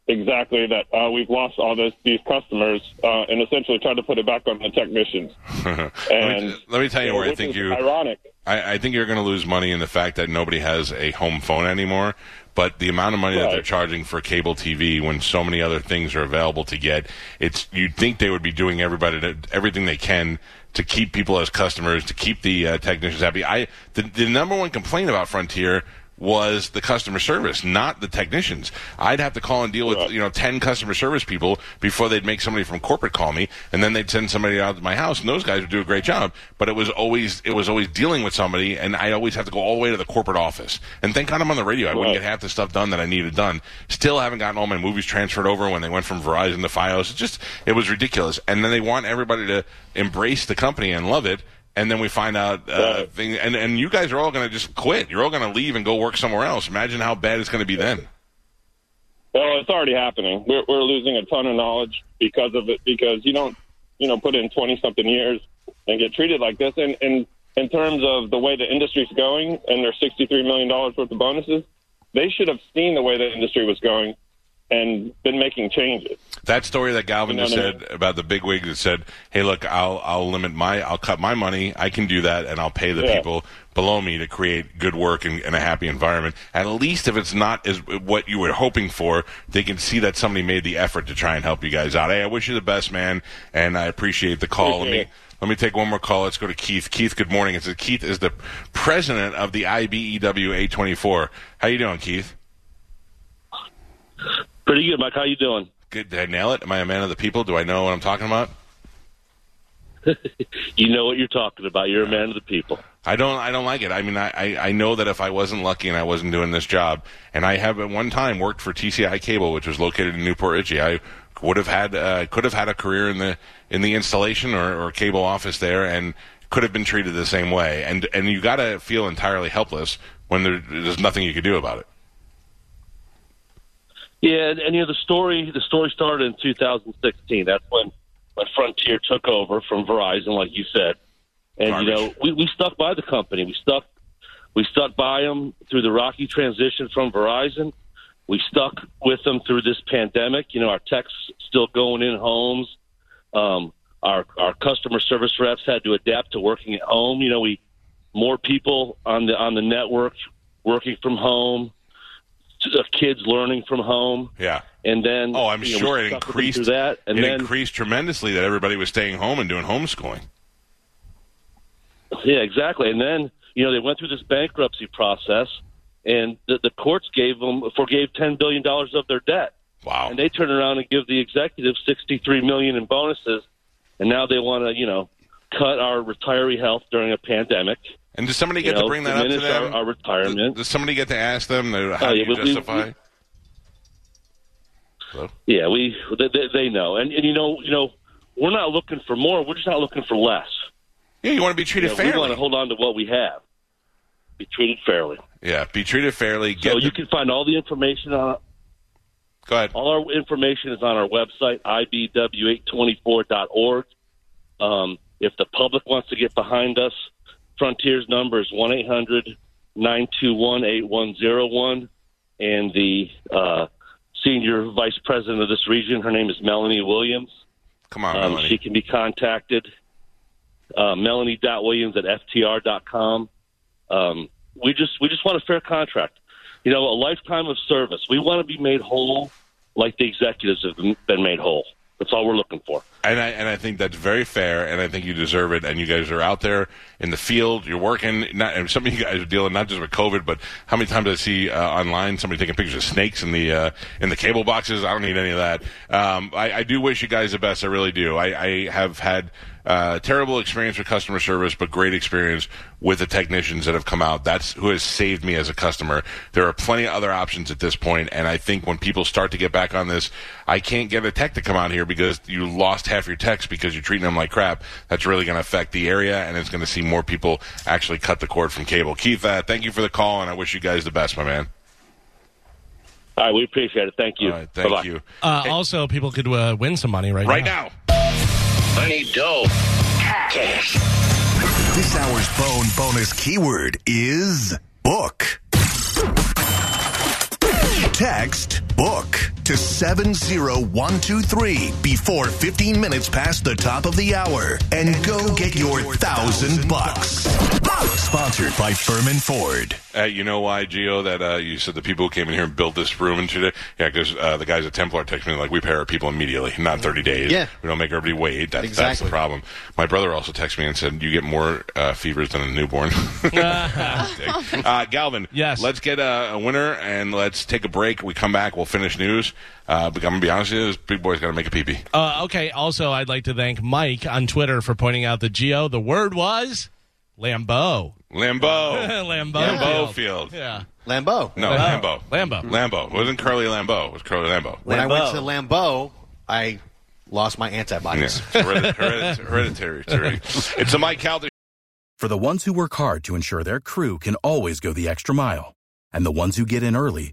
Speaker 14: exactly that uh, we've lost all this, these customers uh, and essentially tried to put it back on the technicians.
Speaker 2: let,
Speaker 14: And
Speaker 2: me, let me tell you where I think you.
Speaker 14: ironic.
Speaker 2: I, I think you're going to lose money in the fact that nobody has a home phone anymore. But the amount of money that they're charging for cable TV, when so many other things are available to get, it's you'd think they would be doing everybody to, everything they can to keep people as customers, to keep the uh, technicians happy. I the, the number one complaint about Frontier was the customer service, not the technicians. I'd have to call and deal with you know ten customer service people before they'd make somebody from corporate call me, and then they'd send somebody out to my house, and those guys would do a great job. But it was always it was always dealing with somebody, and I always have to go all the way to the corporate office. And thank God I'm on the radio. I wouldn't get half the stuff done that I needed done. Still haven't gotten all my movies transferred over when they went from Verizon to FiOS. It just it was ridiculous. And then they want everybody to embrace the company and love it and then we find out uh, thing, and and you guys are all going to just quit. You're all going to leave and go work somewhere else. Imagine how bad it's going to be then.
Speaker 14: Well, it's already happening. We're, we're losing a ton of knowledge because of it. Because you don't, you know, put in twenty something years and get treated like this. And, and in terms of the way the industry's going and their sixty three million dollars worth of bonuses, they should have seen the way the industry was going and been making changes.
Speaker 2: That story that Galvin
Speaker 14: You know
Speaker 2: just
Speaker 14: what I
Speaker 2: said about the big wig that said, "Hey, look, I'll I'll limit my I'll cut my money. I can do that, and I'll pay the
Speaker 14: Yeah.
Speaker 2: people below me to create good work and, and a happy environment. At least if it's not as what you were hoping for, they can see that somebody made the effort to try and help you guys out. Hey, I wish you the best, man, and I appreciate the call. Let me let me take one more call. Let's go to Keith. Keith, good morning. It says Keith is the president of the IBEW 824. How you doing, Keith?
Speaker 15: Pretty good, Mike. How you doing?
Speaker 2: Good. Did I nail it? Am I a man of the people? Do I know what I'm talking about?
Speaker 15: You know what you're talking about. You're a man of the people.
Speaker 2: I don't. I don't like it. I mean, I, I, I know that if I wasn't lucky and I wasn't doing this job, and I have at one time worked for TCI Cable, which was located in New Port Richey, I would have had uh, could have had a career in the in the installation or, or cable office there, and could have been treated the same way. And and you got to feel entirely helpless when there, there's nothing you can do about it.
Speaker 15: Yeah, and, and you know the story. The story started in 2016. That's when when Frontier took over from Verizon, like you said. And you know we, we stuck by the company. We stuck we stuck by them through the rocky transition from Verizon. We stuck with them through this pandemic. You know our techs still going in homes. Um, our our customer service reps had to adapt to working at home. You know we more people on the on the network working from home. Uh, Kids learning from home.
Speaker 2: Yeah.
Speaker 15: And then
Speaker 2: Oh, I'm
Speaker 15: you know,
Speaker 2: sure it
Speaker 15: stuck with them
Speaker 2: increased.
Speaker 15: that, and
Speaker 2: it
Speaker 15: then
Speaker 2: increased tremendously that everybody was staying home and doing homeschooling.
Speaker 15: yeah, exactly. And then you know they went through this bankruptcy process, and the, the courts gave them forgave ten billion dollars of their debt.
Speaker 2: Wow!
Speaker 15: And they turn around and give the executives sixty three million in bonuses, and now they want to you know cut our retiree health during a pandemic.
Speaker 2: And does somebody get to bring that up to them?
Speaker 15: Our, our retirement.
Speaker 2: Does somebody get to ask them uh, how do
Speaker 15: yeah,
Speaker 2: you
Speaker 15: we- we-
Speaker 2: justify? Hello?
Speaker 15: Yeah, we they, they- they know, and, and you know, you know, we're not looking for more. We're just not looking for less.
Speaker 2: Yeah, you want to be treated
Speaker 15: You know,
Speaker 2: fairly.
Speaker 15: We want to hold on to what we have, be treated fairly.
Speaker 2: Yeah, be treated fairly. Get
Speaker 15: so
Speaker 2: the-
Speaker 15: you can find all the information on.
Speaker 2: Go ahead.
Speaker 15: All our information is on our website, ibew824.org. Um, if the public wants to get behind us, Frontier's number is 1 800 921 8101. And the uh, senior vice president of this region, her name is Melanie Williams.
Speaker 2: Come on,
Speaker 15: Um,
Speaker 2: Melanie.
Speaker 15: she can be contacted. Uh, Melanie.williams at FTR.com. Um, we just we just want a fair contract. You know, a lifetime of service. We want to be made whole like the executives have been made whole. That's all we're looking for.
Speaker 2: And I and I think that's very fair, and I think you deserve it. And you guys are out there in the field, you're working. Not, and some of you guys are dealing not just with COVID, but how many times I see uh, online somebody taking pictures of snakes in the uh, in the cable boxes. I don't need any of that. Um, I, I do wish you guys the best. I really do. I, I have had uh, terrible experience with customer service, but great experience with the technicians that have come out. That's who has saved me as a customer. There are plenty of other options at this point, and I think when people start to get back on this, I can't get a tech to come out here because you lost half your techs because you're treating them like crap. That's really going to affect the area, and it's going to see more people actually cut the cord from cable. Keith, uh, thank you for the call, and I wish you guys the best, my man.
Speaker 15: All right, we appreciate it. Thank you.
Speaker 2: thank
Speaker 15: Bye-bye.
Speaker 2: you.
Speaker 3: Uh, Also, people could uh, win some money right, now.
Speaker 2: Right
Speaker 3: now.
Speaker 2: now.
Speaker 1: Need dough. Cash. This hour's phone bonus keyword is book. Text book to 70123 before 15 minutes past the top of the hour and, go, get, your thousand bucks. Sponsored by Ferman Ford.
Speaker 2: Uh, you know why, Geo? that uh, you said the people who came in here and built this room and today? Yeah, because uh, the guys at Templar text me like, we pay our people immediately, not 30 days.
Speaker 6: Yeah.
Speaker 2: We don't make everybody wait. That, That's the problem. My brother also texted me and said, you get more uh, fevers than a newborn. uh, Galvin,
Speaker 3: Yes.
Speaker 2: let's get a, a winner and let's take a break. We come back, we'll finish news. Uh, but I'm going to be honest with you, this big boy's got to make a pee-pee.
Speaker 3: Uh, okay. Also, I'd like to thank Mike on Twitter for pointing out the Geo. The word was Lambeau.
Speaker 2: Lambeau.
Speaker 3: Lambeau.
Speaker 2: Lambeau
Speaker 3: Field.
Speaker 2: Field.
Speaker 3: Yeah.
Speaker 6: Lambeau.
Speaker 2: No,
Speaker 3: Lambeau.
Speaker 2: Lambeau.
Speaker 3: Lambeau.
Speaker 2: Lambeau. It wasn't Curly Lambeau. It was Curly Lambeau.
Speaker 6: When I went to Lambeau, I lost my
Speaker 2: Yeah.
Speaker 6: antibodies.
Speaker 2: Heredit- heredit- hereditary. hereditary. It's a Mike Calta
Speaker 16: For the ones who work hard to ensure their crew can always go the extra mile, and the ones who get in early